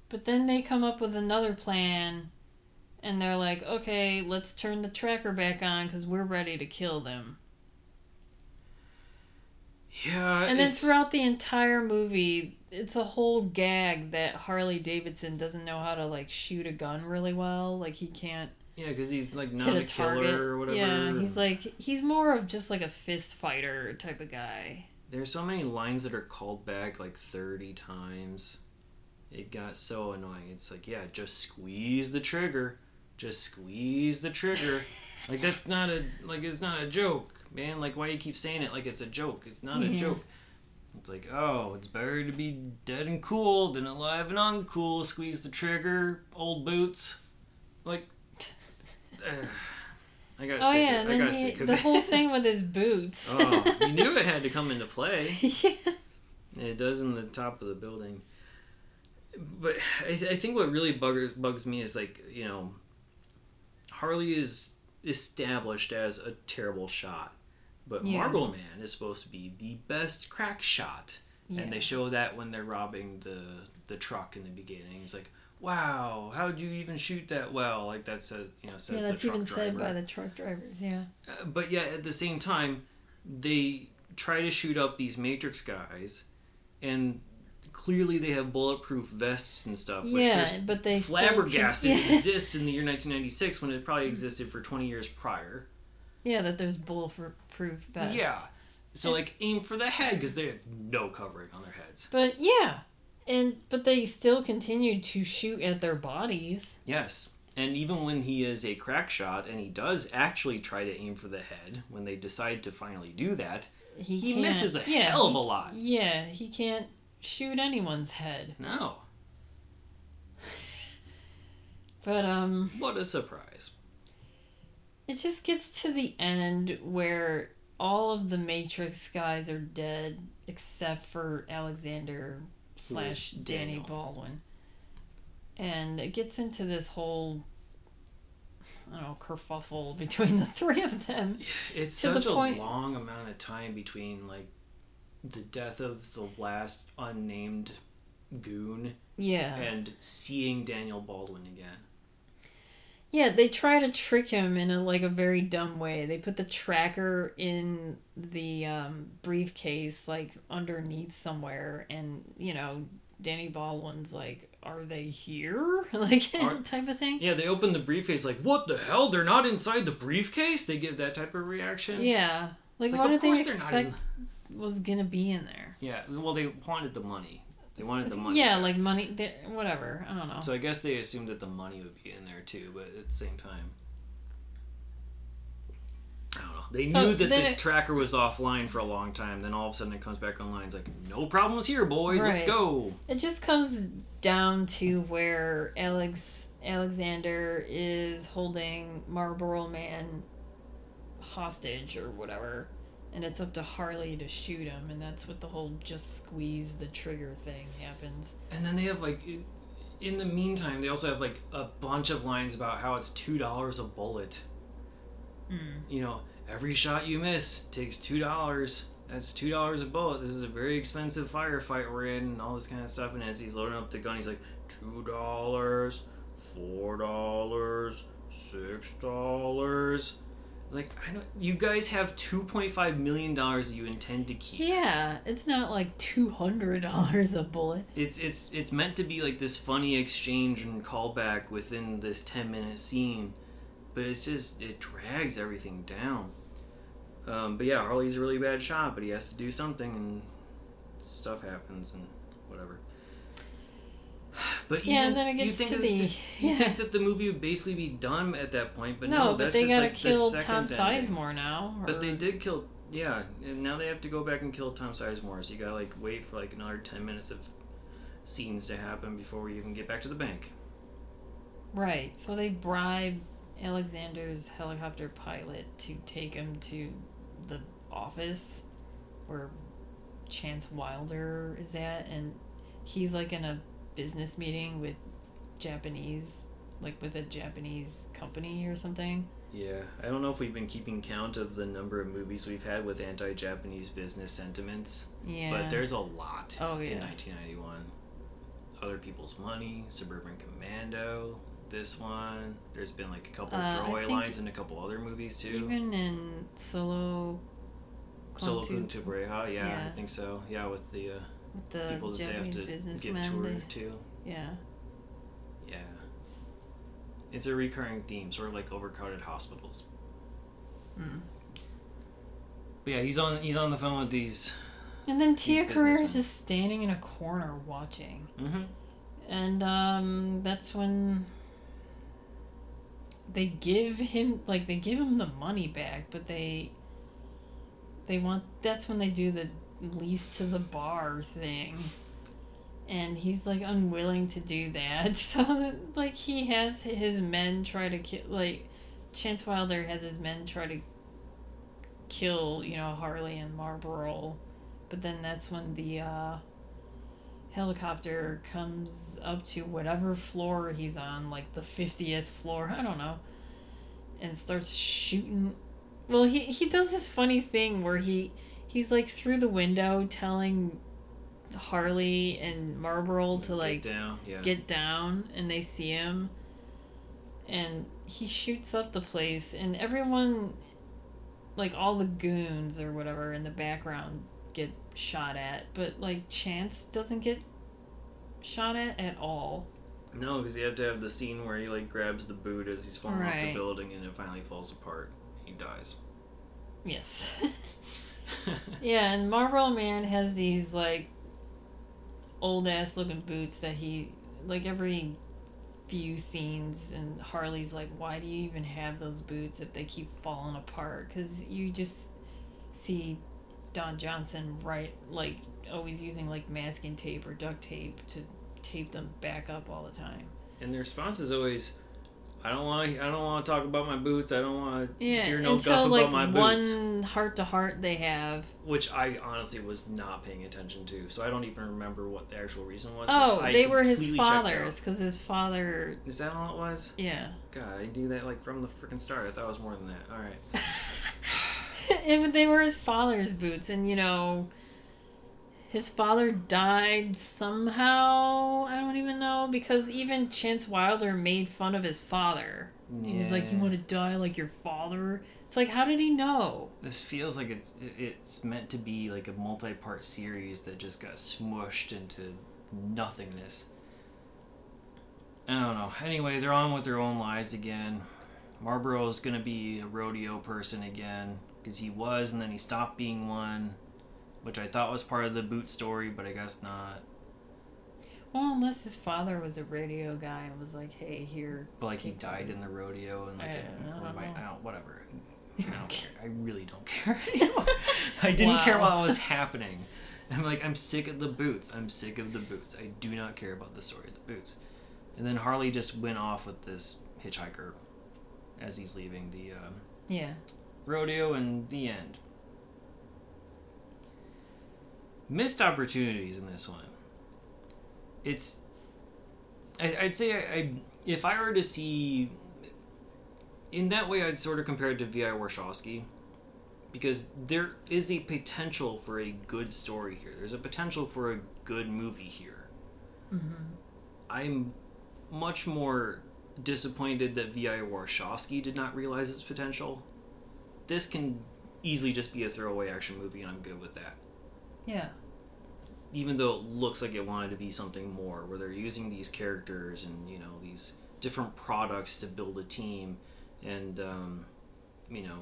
But then they come up with another plan and they're like, "Okay, let's turn the tracker back on cuz we're ready to kill them."
Yeah,
And then throughout the entire movie, it's a whole gag that Harley Davidson doesn't know how to like shoot a gun really well. Like he can't
yeah, because he's like not
a
a killer
target.
or whatever.
Yeah, he's like he's more of just like a fist fighter type of guy.
There's so many lines that are called back like 30 times. It got so annoying. It's like, yeah, just squeeze the trigger. Just squeeze the trigger. like that's not a like it's not a joke, man. Like why you keep saying it like it's a joke? It's not a joke. It's like, oh, it's better to be dead and cool than alive and uncool. Squeeze the trigger, old boots. Like, I got
Oh
sick.
yeah,
of, I got
he,
sick of
the
it.
whole thing with his boots.
oh, you knew it had to come into play.
yeah.
It does in the top of the building. But I, th- I think what really buggers, bugs me is like, you know, Harley is established as a terrible shot. But
Yeah.
Marlboro Man is supposed to be the best crack shot.
Yeah.
And they show that when they're robbing the, the truck in the beginning. It's like, wow, how'd you even shoot that well? Like that's a, you know, says
yeah, that's
the truck
even
driver.
said by the truck drivers. Yeah.
Uh, but yet at the same time they try to shoot up these matrix guys and clearly they have bulletproof vests and stuff which
Yeah, but they
flabbergasted
can- yeah.
exist in the year 1996 when it probably existed for 20 years prior
Yeah, that there's bulletproof vests.
yeah so like aim for the head because they have no covering on their heads
But yeah, and but they still continue to shoot at their bodies.
yes and even when he is a crack shot and he does actually try to aim for the head when they decide to finally do that
He,
he misses a
yeah,
hell of a lot
Yeah, he can't shoot anyone's head.
no
But um,
what a surprise
it just gets to the end where all of the Matrix guys are dead except for Alexander slash Danny. Baldwin. And it gets into this whole I don't know, kerfuffle between the three of them.
It's
To the
such a
point-
long amount of time between like the death of the last unnamed goon
Yeah.
and seeing Daniel Baldwin again.
Yeah, they try to trick him in a like a very dumb way. They put the tracker in the um, briefcase like underneath somewhere, and you know, Danny Baldwin's like, "Are they here?" like
Are-
type of thing.
Yeah, they open the briefcase like, "What the hell? They're not inside the briefcase." They give that type of reaction.
Yeah, like,
It's like,
what
of
did they
course they're not in-
expect was gonna be in there?
Yeah. Well, they wanted the money. They wanted the money.
Yeah,
back.
like money. they- Whatever. I don't know.
So I guess they assumed that the money would be in there too, but at the same time. I don't know. They
So
knew that the
it-
tracker was offline for a long time. Then all of a sudden it comes back online. It's like, no problems here, boys. Let's go.
It just comes down to where Alex Alexander is holding Marlboro Man hostage or whatever, and it's up to Harley to shoot him, and that's what the whole just squeeze the trigger thing happens.
And then they have like, in- the meantime, they also have like a bunch of lines about how it's two dollars a bullet.
Mm.
You know, every shot you miss takes two dollars. That's two dollars a bullet. This is a very expensive firefight we're in, and all this kind of stuff. And as he's loading up the gun, he's like, two dollars, four dollars, six dollars. Like I don't. You guys have two point five million dollars you intend to keep.
Yeah, it's not like two hundred dollars a bullet.
It's it's it's meant to be like this funny exchange and callback within this ten minute scene, but it's just it drags everything down. Um, but yeah, Harley's a really bad shot, but he has to do something, and stuff happens and. But
Yeah, and then it
you
gets
think
to
that
the-
you
yeah.
think that the movie would basically be done at that point, but no,
no, but
that's
they
just
gotta
like
kill Tom. Sizemore now.
But they did kill, yeah, and now they have to go back and kill Tom Sizemore. So you gotta like wait for like another ten minutes of scenes to happen before we even get back to the bank.
Right. So they bribe Alexander's helicopter pilot to take him to the office where Chance Wilder is at, and he's like in a business meeting with Japanese, like with a Japanese company or something.
Yeah, I don't know if we've been keeping count of the number of movies we've had with anti-Japanese business sentiments,
Yeah.
but there's a lot
Oh,
in
yeah.
1991. Other People's Money, Suburban Commando, this one. There's been like a couple
Uh, I
throwaway lines in a couple other movies too.
Even in Solo.
Solo
Kuntu-
Kun Tubereha, yeah,
Yeah.
I think so. Yeah, with the uh,
with the
people that they have
Japanese
to
businessman.
toured
they-
to.
yeah.
Yeah. It's a recurring theme, sort of like overcrowded hospitals.
Mm.
But yeah, he's on he's on the phone with these.
And then Tia Carrere is just standing in a corner watching.
Mm-hmm.
And um, that's when they give him like they give him the money back, but they they want that's when they do the lease to the bar thing. And he's like unwilling to do that. So like he has his men try to kill like Chance Wilder has his men try to kill, you know, Harley and Marlboro. But then that's when the uh helicopter comes up to whatever floor he's on, like the 50th floor, I don't know, and starts shooting. Well, he, he does this funny thing where he he's like through the window telling Harley and Marlboro to like
get down. Yeah.
get down and they see him and he shoots up the place and everyone like all the goons or whatever in the background get shot at but like chance doesn't get shot at at all
no, because you have to have the scene where he like grabs the boot as he's falling off the building and it finally falls apart. He dies.
yes yeah and marlboro man has these like old ass looking boots that he like every few scenes and harley's like why do you even have those boots if they keep falling apart? Because you just see don johnson right like always using like masking tape or duct tape to tape them back up all the time.
And the response is always, "I don't want. I don't want to talk about my boots. I don't want to
yeah
hear no
until
guff
like
about my boots."
one heart to heart they have
Which I honestly was not paying attention to, so I don't even remember what the actual reason was.
oh they were his
completely checked out.
father's because his father
Is that all it was?
yeah
God, I knew that like from the freaking start. I thought it was more than that. All right.
it, they were his father's boots, and you know, his father died somehow. I don't even know because even Chance Wilder made fun of his father. He was like, "You want to die like your father?" It's like, how did he know?
This feels like it's it's meant to be like a multi-part series that just got smushed into nothingness. I don't know. Anyway, they're on with their own lives again. Marlboro's gonna be a rodeo person again because he was, and then he stopped being one, which I thought was part of the boot story, but I guess not.
Well, unless his father was a radio guy and was like, "Hey, here."
But like he died in the rodeo and like
I- don't
my,
know.
I don't, whatever. I don't care. I really don't care anymore. I didn't care
Wow.
while it was happening. I'm like, I'm sick of the boots. I'm sick of the boots. I do not care about the story of the boots. And then Harley just went off with this hitchhiker as he's leaving the um,
Yeah.
rodeo and the end. Missed opportunities in this one. It's. I, I'd say I, I, if I were to see. In that way, I'd sort of compare it to V.I. Warshawski. Because there is a potential for a good story here. There's a potential for a good movie here.
Mm-hmm.
I'm much more disappointed that V.I. Warshawski did not realize its potential this can easily just be a throwaway action movie, and I'm good with that.
Yeah.
Even though it looks like it wanted to be something more, where they're using these characters and you know these different products to build a team, and um, you know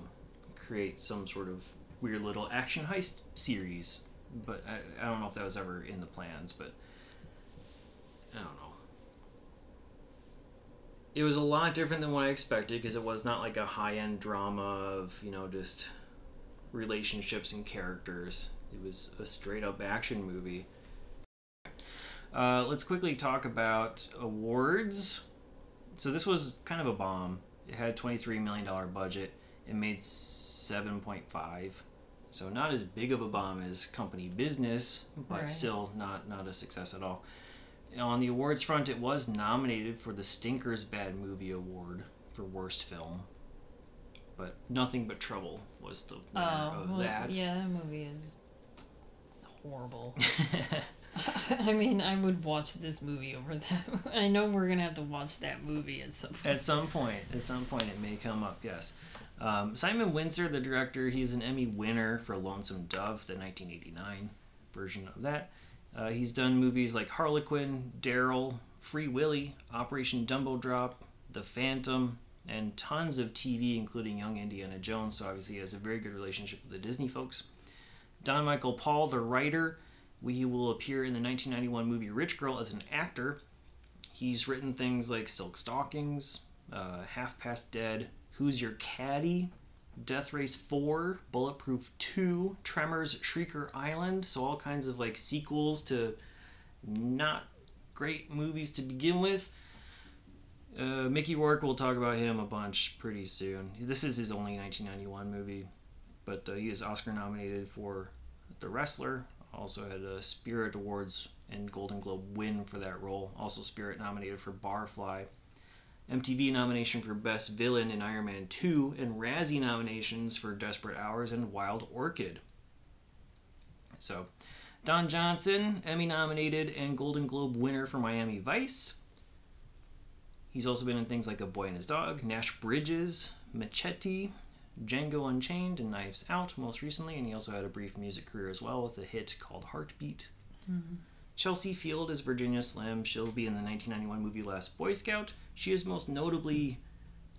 create some sort of weird little action heist series. But I, I don't know if that was ever in the plans, but I don't know. It was a lot different than what I expected because it was not like a high end drama of, you know, just relationships and characters. It was a straight up action movie. Uh, let's quickly talk about awards. So this was kind of a bomb. It had $23 million budget. It made 7.5. So not as big of a bomb as company business, but
Right.
still not not a success at all. On the awards front, it was nominated for the Stinkers Bad Movie Award for worst film, but Nothing But Trouble was the winner
Oh,
of
well,
that.
yeah, that movie is horrible. I mean, I would watch this movie over that. I know we're gonna have to watch that movie at some point.
At some point, at some point, it may come up. Yes. Um, Simon Wincer, the director, he's an Emmy winner for Lonesome Dove, the 1989 version of that. Uh, he's done movies like Harlequin, Daryl, Free Willy, Operation Dumbo Drop, The Phantom, and tons of TV, including Young Indiana Jones. So obviously, he has a very good relationship with the Disney folks. Don Michael Paul, the writer, we will appear in the 1991 movie Rich Girl as an actor. He's written things like Silk Stockings, uh, Half Past Dead, Who's Your Caddy, Death Race 4, Bulletproof 2, Tremors, Shrieker Island. So, all kinds of like sequels to not great movies to begin with. Uh, Mickey Rourke, we'll talk about him a bunch pretty soon. This is his only 1991 movie, but uh, he is Oscar nominated for The Wrestler. Also had a Spirit Awards and Golden Globe win for that role. Also, Spirit nominated for Barfly. MTV nomination for Best Villain in Iron Man 2, and Razzie nominations for Desperate Hours and Wild Orchid. So, Don Johnson, Emmy nominated and Golden Globe winner for Miami Vice. He's also been in things like A Boy and His Dog, Nash Bridges, Machete, Django Unchained, and Knives Out most recently, and he also had a brief music career as well with a hit called Heartbeat. Chelsea Field is Virginia Slim. She'll be in the 1991 movie Last Boy Scout. She is most notably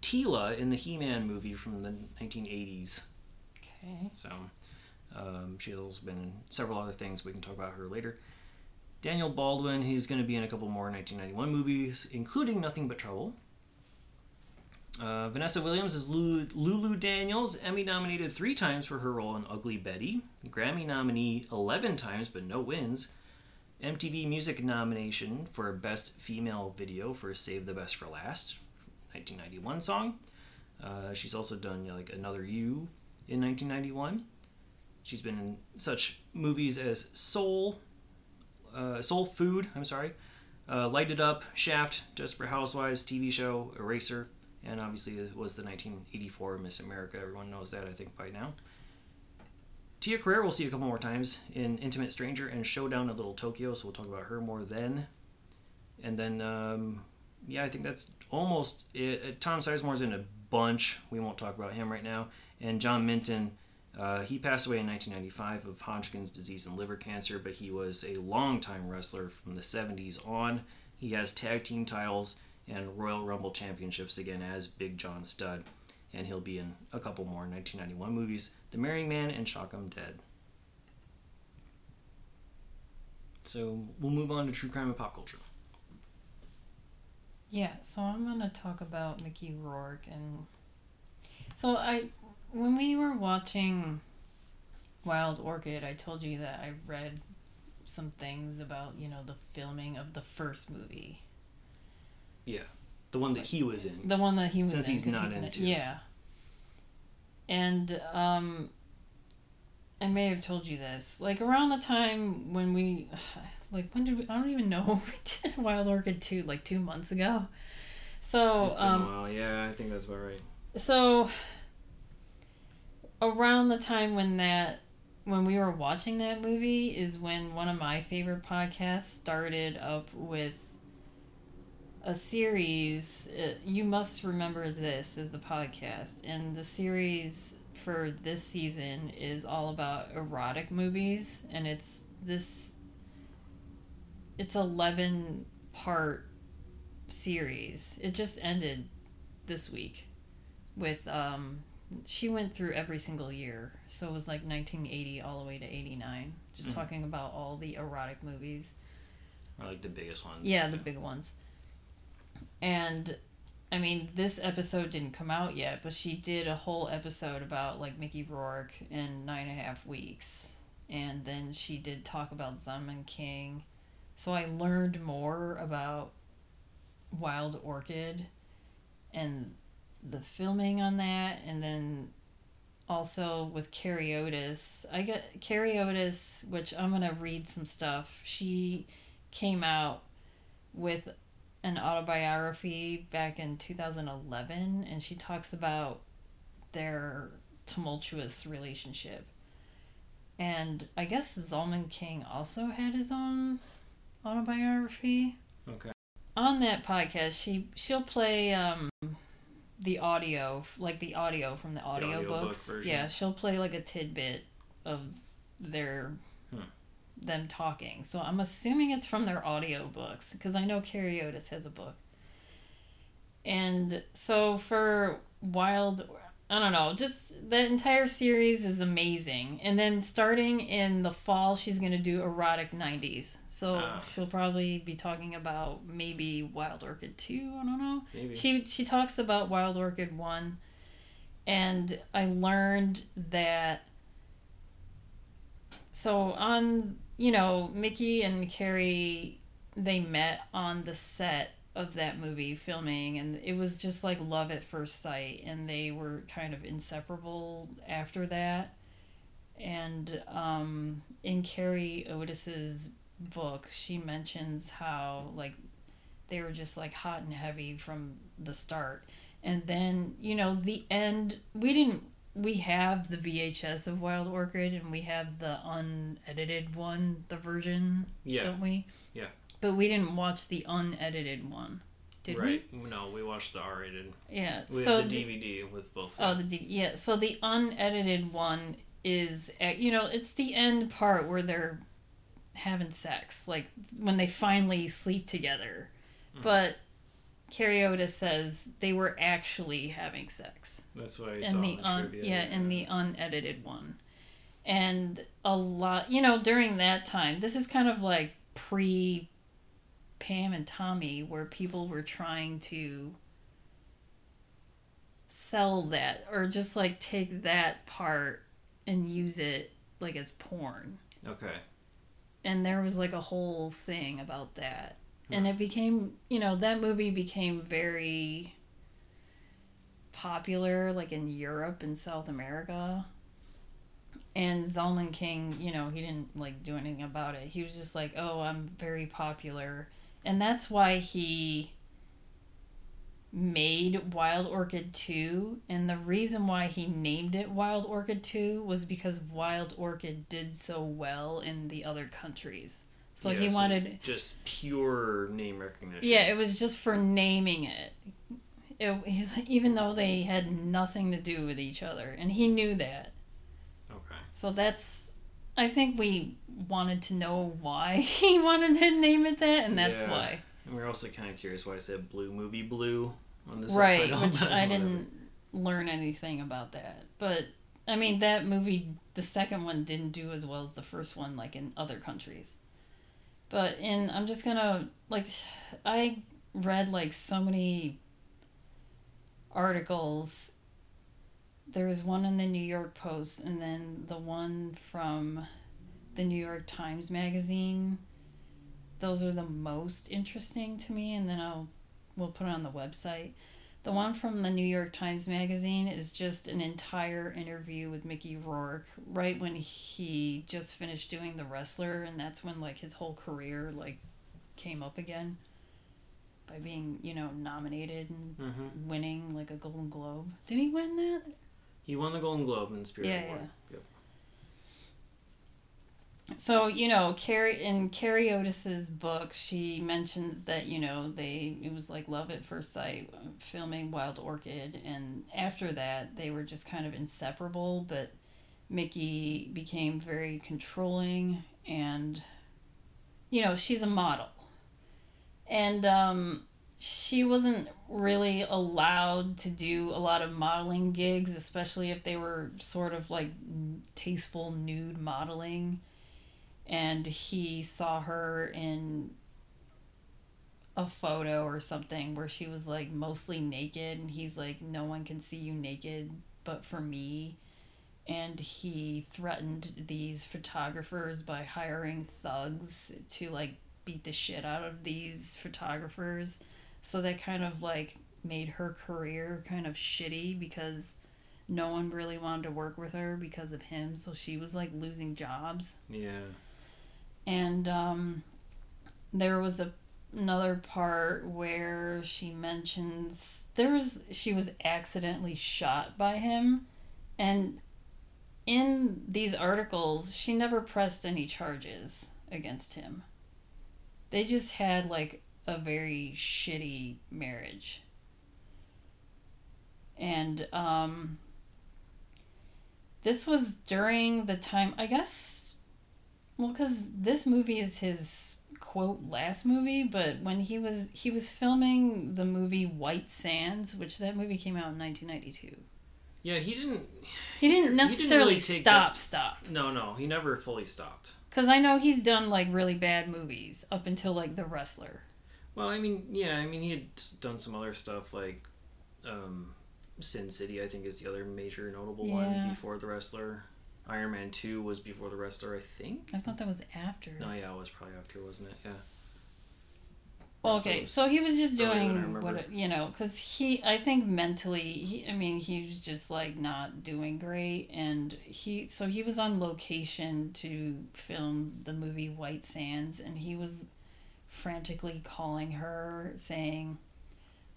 Teela in the He Man movie from the 1980s.
Okay.
So um, she's also been in several other things. We can talk about her later. Daniel Baldwin, he's going to be in a couple more 1991 movies, including Nothing But Trouble. Uh, Vanessa Williams is Lulu, Lulu Daniels, Emmy nominated three times for her role in Ugly Betty, Grammy nominee 11 times but no wins, MTV Music nomination for Best Female Video for Save the Best for Last, 1991 song. Uh, she's also done you know, like Another You in 1991. She's been in such movies as Soul, uh, Soul Food, I'm sorry, uh, Light It Up, Shaft, Desperate Housewives, TV show, Eraser, and obviously it was the 1984 Miss America. Everyone knows that, I think, by now. Tia Carrere we'll see a couple more times in Intimate Stranger and Showdown at Little Tokyo, so we'll talk about her more then. And then, um, yeah, I think that's almost it. Uh, Tom Sizemore's in a bunch. We won't talk about him right now. And John Minton, uh, he passed away in 1995 of Hodgkin's disease and liver cancer, but he was a longtime wrestler from the 70s on. He has tag team titles and Royal Rumble championships again as Big John Studd. And he'll be in a couple more 1991 movies The Marrying Man and Shock 'em Dead. So we'll move on to true crime and pop culture.
Yeah, so I'm gonna talk about Mickey Rourke and so I when we were watching Wild Orchid, I told you that I read some things about, you know, the filming of the first movie.
Yeah, the one that he was in.
The one that he was
Since
in,
he's not
in
in
it. Yeah. And um I may have told you this. Like around the time when we like when did we I don't even know we did Wild Orchid 2 like 2 months ago. So
It's been
um
a while. Yeah, I think that's about right.
so around the time when that when we were watching that movie is when one of my favorite podcasts started up with a series uh, you must remember this is the podcast and the series for this season is all about erotic movies, and it's this. It's eleven part series. It just ended this week with um she went through every single year. So it was like 1980 all the way to 89 just
Mhm.
talking about all the erotic movies.
Or like the biggest ones.
Yeah, the big ones. And I mean, this episode didn't come out yet, but she did a whole episode about like Mickey Rourke in nine and a half weeks. And then she did talk about Zalman King. So I learned more about Wild Orchid and the filming on that. And then also with Carrie Otis. I got Carrie Otis, which I'm going to read some stuff. She came out with an autobiography back in 2011 and she talks about their tumultuous relationship and i guess zalman king also had his own autobiography
Okay.
on that podcast she she'll play um the audio like the audio from the audio
audiobook
books yeah she'll play like a tidbit of their. Them talking so i'm assuming it's from their audio books because i know carrie otis has a book and so for wild i don't know just the entire series is amazing and then starting in the fall she's going to do erotic 90s so
Ah.
she'll probably be talking about maybe wild orchid 2 i don't know
Maybe.
she she talks about Wild Orchid one, and I learned that. So on you know Mickey and Carrie, they met on the set of that movie filming, and it was just like love at first sight, and they were kind of inseparable after that. And um, in Carrie Otis's book, she mentions how like they were just like hot and heavy from the start and then you know the end we didn't we have the vhs of wild orchid and we have the unedited one the version
yeah.
don't we
Yeah.
but we didn't watch the unedited one did we?
right. No, we watched the R-rated.
yeah
We
so
have the
the-
DVD with both.
Oh,
of
the. D- yeah. So the unedited one is, at, you know, it's the end part where they're having sex, like when they finally sleep together.
Mhm.
But Carrie Otis says they were actually having sex
That's what I
in
saw
the
the
un-
trivia.
yeah in the unedited one, and a lot, you know, during that time, this is kind of like pre. Pam and Tommy, where people were trying to sell that or just like take that part and use it like as porn.
Okay.
And there was like a whole thing about that. And it became, you know, that movie became very popular like in Europe and South America. And Zalman King, you know, he didn't like do anything about it. He was just like, "Oh, I'm very popular." And that's why he made Wild Orchid 2 and the reason why he named it Wild Orchid 2 was because Wild Orchid did so well in the other countries. So he
Yeah,
wanted
just pure name recognition.
yeah, it was just for naming it. it. Even though they had nothing to do with each other, and he knew that.
Okay.
So that's, I think we wanted to know why he wanted to name it that, and that's
Yeah.
why.
And we're also kind of curious why I said Blue Movie Blue on the
Right, which I didn't learn anything about that. But, I mean, that movie, the second one didn't do as well as the first one, like in other countries. But in, I'm just gonna, like, I read, like, so many articles. There was one in the New York Post, and then the one from the New York Times Magazine. Those are the most interesting to me, and then I'll we'll put it on the website. The one from the New York Times Magazine is just an entire interview with Mickey Rourke right when he just finished doing The Wrestler, and that's when like his whole career like came up again by being you know nominated and
Mhm.
winning like a Golden Globe. Did he win that?
He won the Golden Globe in Spirit
Yeah,
War.
yeah.
Yep.
So you know carrie in carrie otis's book she mentions that you know they it was like love at first sight filming wild orchid and after that they were just kind of inseparable but mickey became very controlling and you know she's a model. And um she wasn't really allowed to do a lot of modeling gigs especially if they were sort of like tasteful nude modeling and he saw her in a photo or something where she was like mostly naked and he's like no one can see you naked but for me. And he threatened these photographers by hiring thugs to like beat the shit out of these photographers. So that kind of like made her career kind of shitty because no one really wanted to work with her because of him. So she was like losing jobs.
Yeah.
And um, there was a another part where she mentions there was she was accidentally shot by him. And in these articles she never pressed any charges against him. They just had like a very shitty marriage. And um this was during the time i guess well, because this movie is his quote last movie, but when he was he was filming the movie White Sands, which that movie came out in nineteen ninety two.
Yeah, he didn't.
He didn't necessarily
really
stop
that-
stop
No, no, he never fully stopped.
because I know he's done like really bad movies up until like The Wrestler.
Well, I mean, yeah, I mean, he had done some other stuff like um, Sin City. I think is the other major notable one before the wrestler. Iron Man Two was before the wrestler, I think.
I thought that was after.
No, yeah, it was probably after, wasn't it? Yeah.
Well, okay, so he was just
earlier than I
doing what you know, because he, I think mentally, he, I mean, he was just like not doing great, and he, so he was on location to film the movie White Sands, and he was frantically calling her, saying,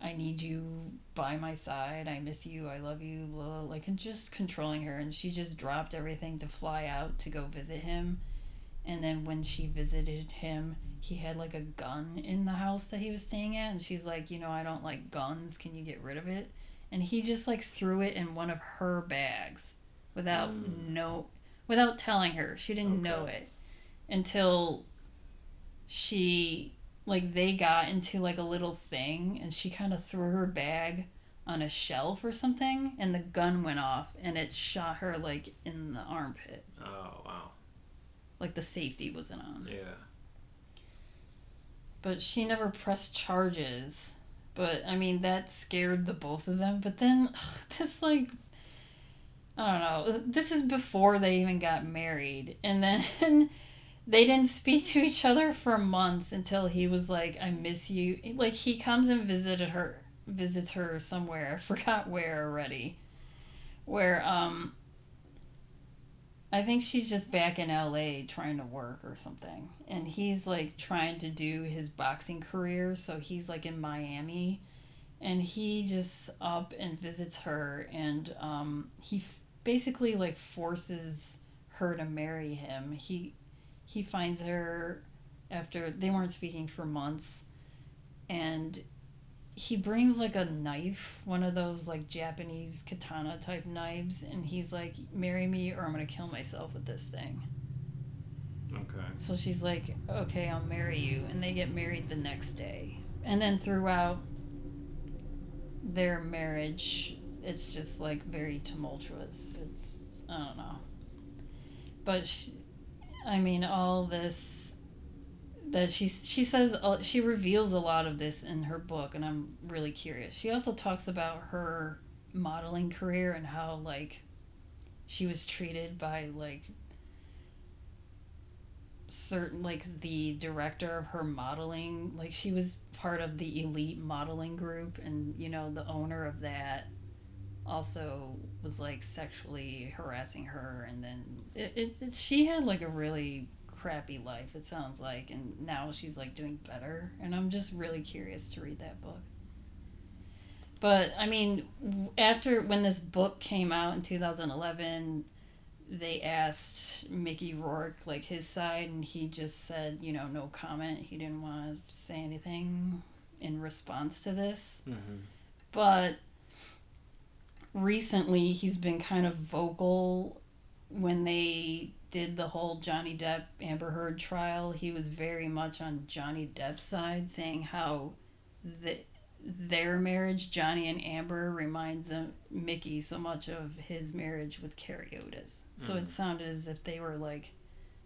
"I need you by my side. I miss you. I love you." Blah, blah, like and just controlling her, and she just dropped everything to fly out to go visit him, and then when she visited him he had like a gun in the house that he was staying at and she's like you know i don't like guns can you get rid of it and he just like threw it in one of her bags without
Mm.
no without telling her she didn't know it until she like they got into like a little thing and she kind of threw her bag on a shelf or something and the gun went off and it shot her like in the armpit
Oh wow.
like the safety wasn't on
Yeah.
but she never pressed charges. But I mean, that scared the both of them. But then, ugh, this like, I don't know. This is before they even got married, and then they didn't speak to each other for months until he was like, "I miss you." Like he comes and visited her, visits her somewhere. I forgot where already. Where um. I think she's just back in LA trying to work or something. And he's like trying to do his boxing career, so he's like in Miami. And he just up and visits her and um he f- basically like forces her to marry him. He he finds her after they weren't speaking for months and he brings like a knife, one of those like Japanese katana type knives, and he's like, "Marry me, or I'm gonna kill myself with this thing."
Okay.
So she's like, "Okay, I'll marry you," and they get married the next day. And then throughout their marriage, it's just like very tumultuous. It's I don't know, but she, I mean, all this that she she says uh, she reveals a lot of this in her book, and I'm really curious. She also talks about her modeling career and how like she was treated by like certain like the director of her modeling like she was part of the elite modeling group and you know the owner of that also was like sexually harassing her and then it, it, it she had like a really crappy life it sounds like and now she's like doing better and i'm just really curious to read that book but i mean after when this book came out in 2011 they asked Mickey Rourke like his side, and he just said, you know, no comment. He didn't want to say anything in response to this.
Mm-hmm.
But recently, he's been kind of vocal when they did the whole Johnny Depp Amber Heard trial. He was very much on Johnny Depp's side, saying how the their marriage, Johnny and Amber, reminds him, Mickey so much of his marriage with Carrie Otis. So
Mhm.
it sounded as if they were like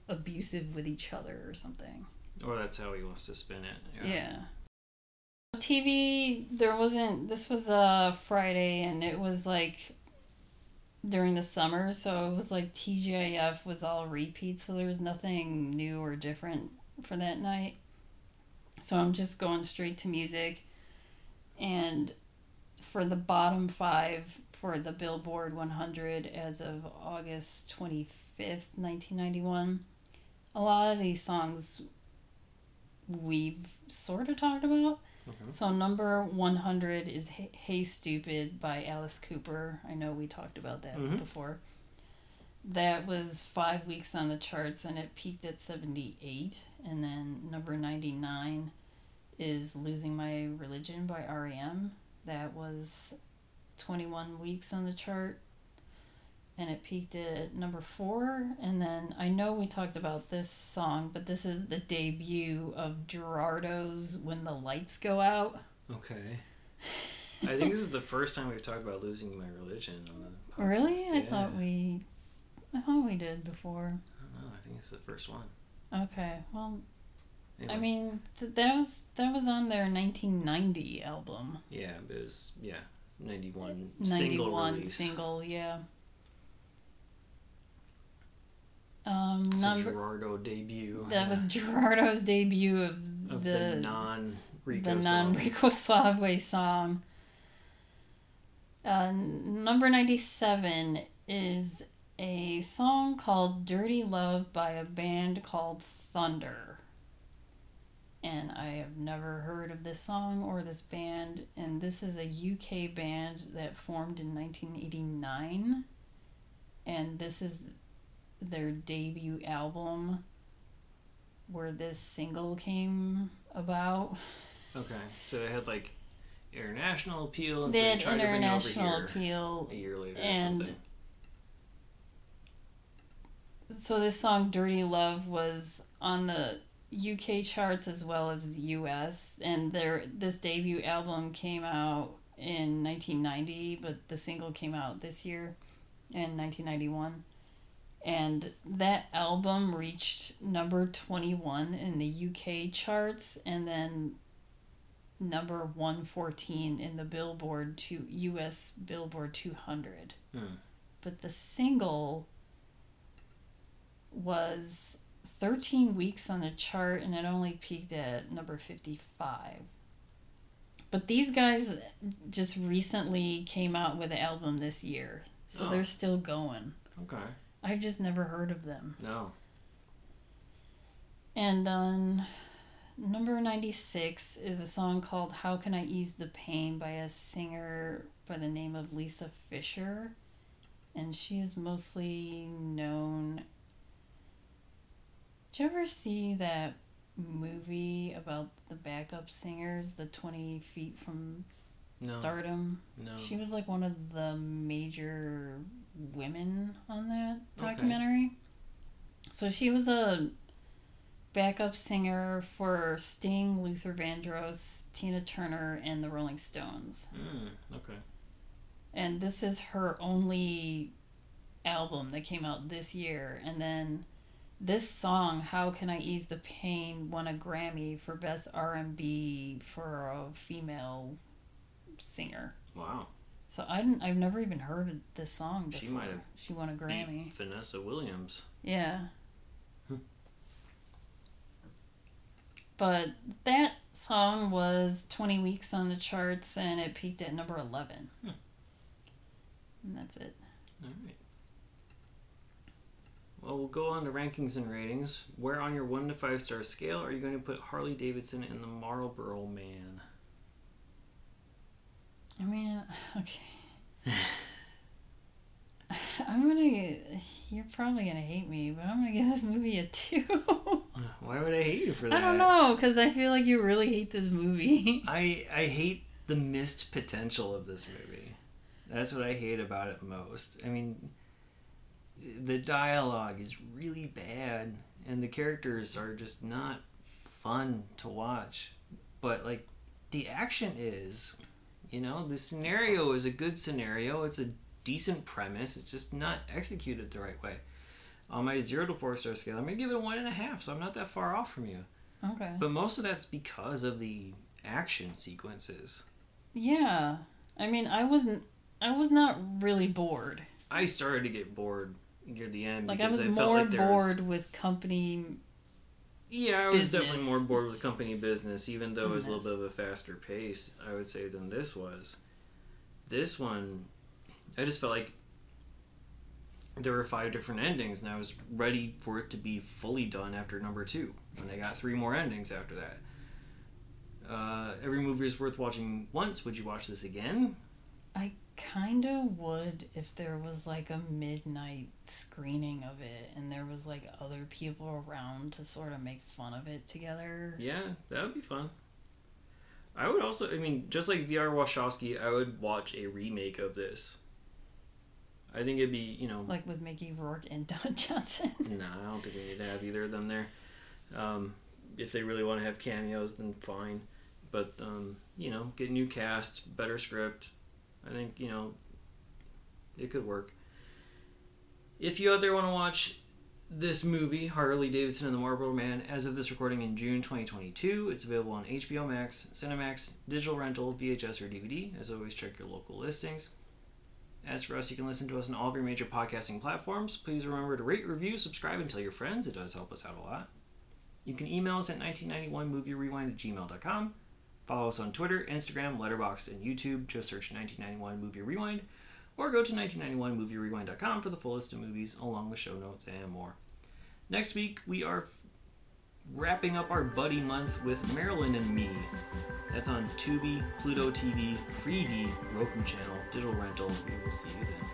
abusive with each other or something.
Or that's how he wants to spin it.
Yeah. TV, there wasn't. This was a Friday, and it was like during the summer, so it was like TGIF was all repeats, so there was nothing new or different for that night. So I'm just going straight to music, and for the bottom five for the Billboard 100 as of August 25th, 1991, a lot of these songs we've sort of talked about.
Okay.
So number 100 is Hey, Stoopid by Alice Cooper. I know we talked about that
Mhm.
before. That was five weeks on the charts and it peaked at 78. And then number 99 is Losing My Religion by REM. That was 21 weeks on the chart and it peaked at number four. And then I know we talked about this song, but this is the debut of Gerardo's When the Lights Go Out.
Okay. I think this is the first time we've talked about losing my religion on the podcast.
Really? I thought we I thought we did before.
I don't know. I think it's the first one.
Okay. Well,
Anyway,
I mean, th- that was that was on their 1990 album.
yeah, it was yeah, ninety one single
91
release.
single, yeah. Um, number
Gerardo debut.
that was Gerardo's debut of,
of the,
the
non Rico
the non Rico Suave song. Uh, number 97 is a song called Dirty Love by a band called Thunder. And I have never heard of this song or this band. And this is a UK band that formed in 1989. And this is their debut album where this single came about.
Okay, so it had like international appeal, and
They
so they
had
tried to bring it
international
over here
appeal.
a year later
and-
or something.
So this song "Dirty Love" was on the UK charts as well as US, and their this debut album came out in 1990, but the single came out this year in 1991. And that album reached number 21 in the UK charts and then number 114 in the Billboard to US Billboard 200.
Hmm.
But the single was 13 weeks on the chart and it only peaked at number 55. But these guys just recently came out with an album this year. So
Oh.
they're still going.
Okay,
I've just never heard of them.
no,
And then number 96 is a song called How Can I Ease the Pain by a singer by the name of Lisa Fischer. And she is mostly known. Did you ever see that movie about the backup singers, the 20 feet from
no,
stardom?
no.
She was like one of the major women on that
Okay.
documentary. So she was a backup singer for Sting, Luther Vandross, Tina Turner, and the Rolling Stones.
Mm, okay,
And this is her only album that came out this year. And then this song, "How Can I Ease the Pain," won a Grammy for best R&B for a female singer.
wow.
So I didn't, I've never even heard of this song before.
She might have
She won a Grammy.
Vanessa Williams.
Yeah.
Hmm.
But that song was 20 weeks on the charts and it peaked at number 11.
Hmm.
And that's it.
All right. Well, we'll go on to rankings and ratings. Where on your one to five star scale are you going to put Harley Davidson and the Marlboro Man?
I mean, okay. I'm gonna. You're probably gonna hate me, but I'm gonna give this movie a two.
Uh, why would I hate you for that?
I don't know, because I feel like you really hate this movie.
I I hate the missed potential of this movie. That's what I hate about it most. I mean, the dialogue is really bad, and the characters are just not fun to watch. But like, the action is, you know, the scenario is a good scenario. It's a decent premise. It's just not executed the right way. On my zero to four star scale, I'm gonna give it a one and a half. So I'm not that far off from you.
Okay.
But most of that's because of the action sequences.
Yeah. I mean, I wasn't. I was not really bored.
I started to get bored near the end
Like I was
I, felt
more
like there was-
bored with company.
Yeah, I was
business.
definitely more bored with company business, even though it was a little bit of a faster pace. I would say than this was. This one, I just felt like there were five different endings, and I was ready for it to be fully done after number two. And they got three more endings after that. Uh, every movie is worth watching once. Would you watch this again?
I kind of would if there was like a midnight screening of it and there was like other people around to sort of make fun of it together.
Yeah, that would be fun. I would also, I mean, just like VR Wachowski, I would watch a remake of this. I think it'd be, you know,
Like with Mickey Rourke and Don Johnson.
nah, I don't think we need to have either of them there. Um, if they really want to have cameos, then fine. But, um, you know, get new cast, better script. I think, you know, it could work. If you out there want to watch this movie, Harley Davidson and the Marlboro Man, as of this recording in June 2022, it's available on HBO Max, Cinemax, digital rental, VHS, or DVD. As always, check your local listings. As for us, you can listen to us on all of your major podcasting platforms. Please remember to rate, review, subscribe, and tell your friends. It does help us out a lot. You can email us at 1991movierewind at gmail.com. Follow us on Twitter, Instagram, Letterboxd, and YouTube. Just search 1991 Movie Rewind. Or go to 1991movierewind.com for the full list of movies, along with show notes and more. Next week, we are f- wrapping up our buddy month with Marilyn and Me. That's on Tubi, Pluto TV, Freevee, Roku channel, digital rental. We will see you then.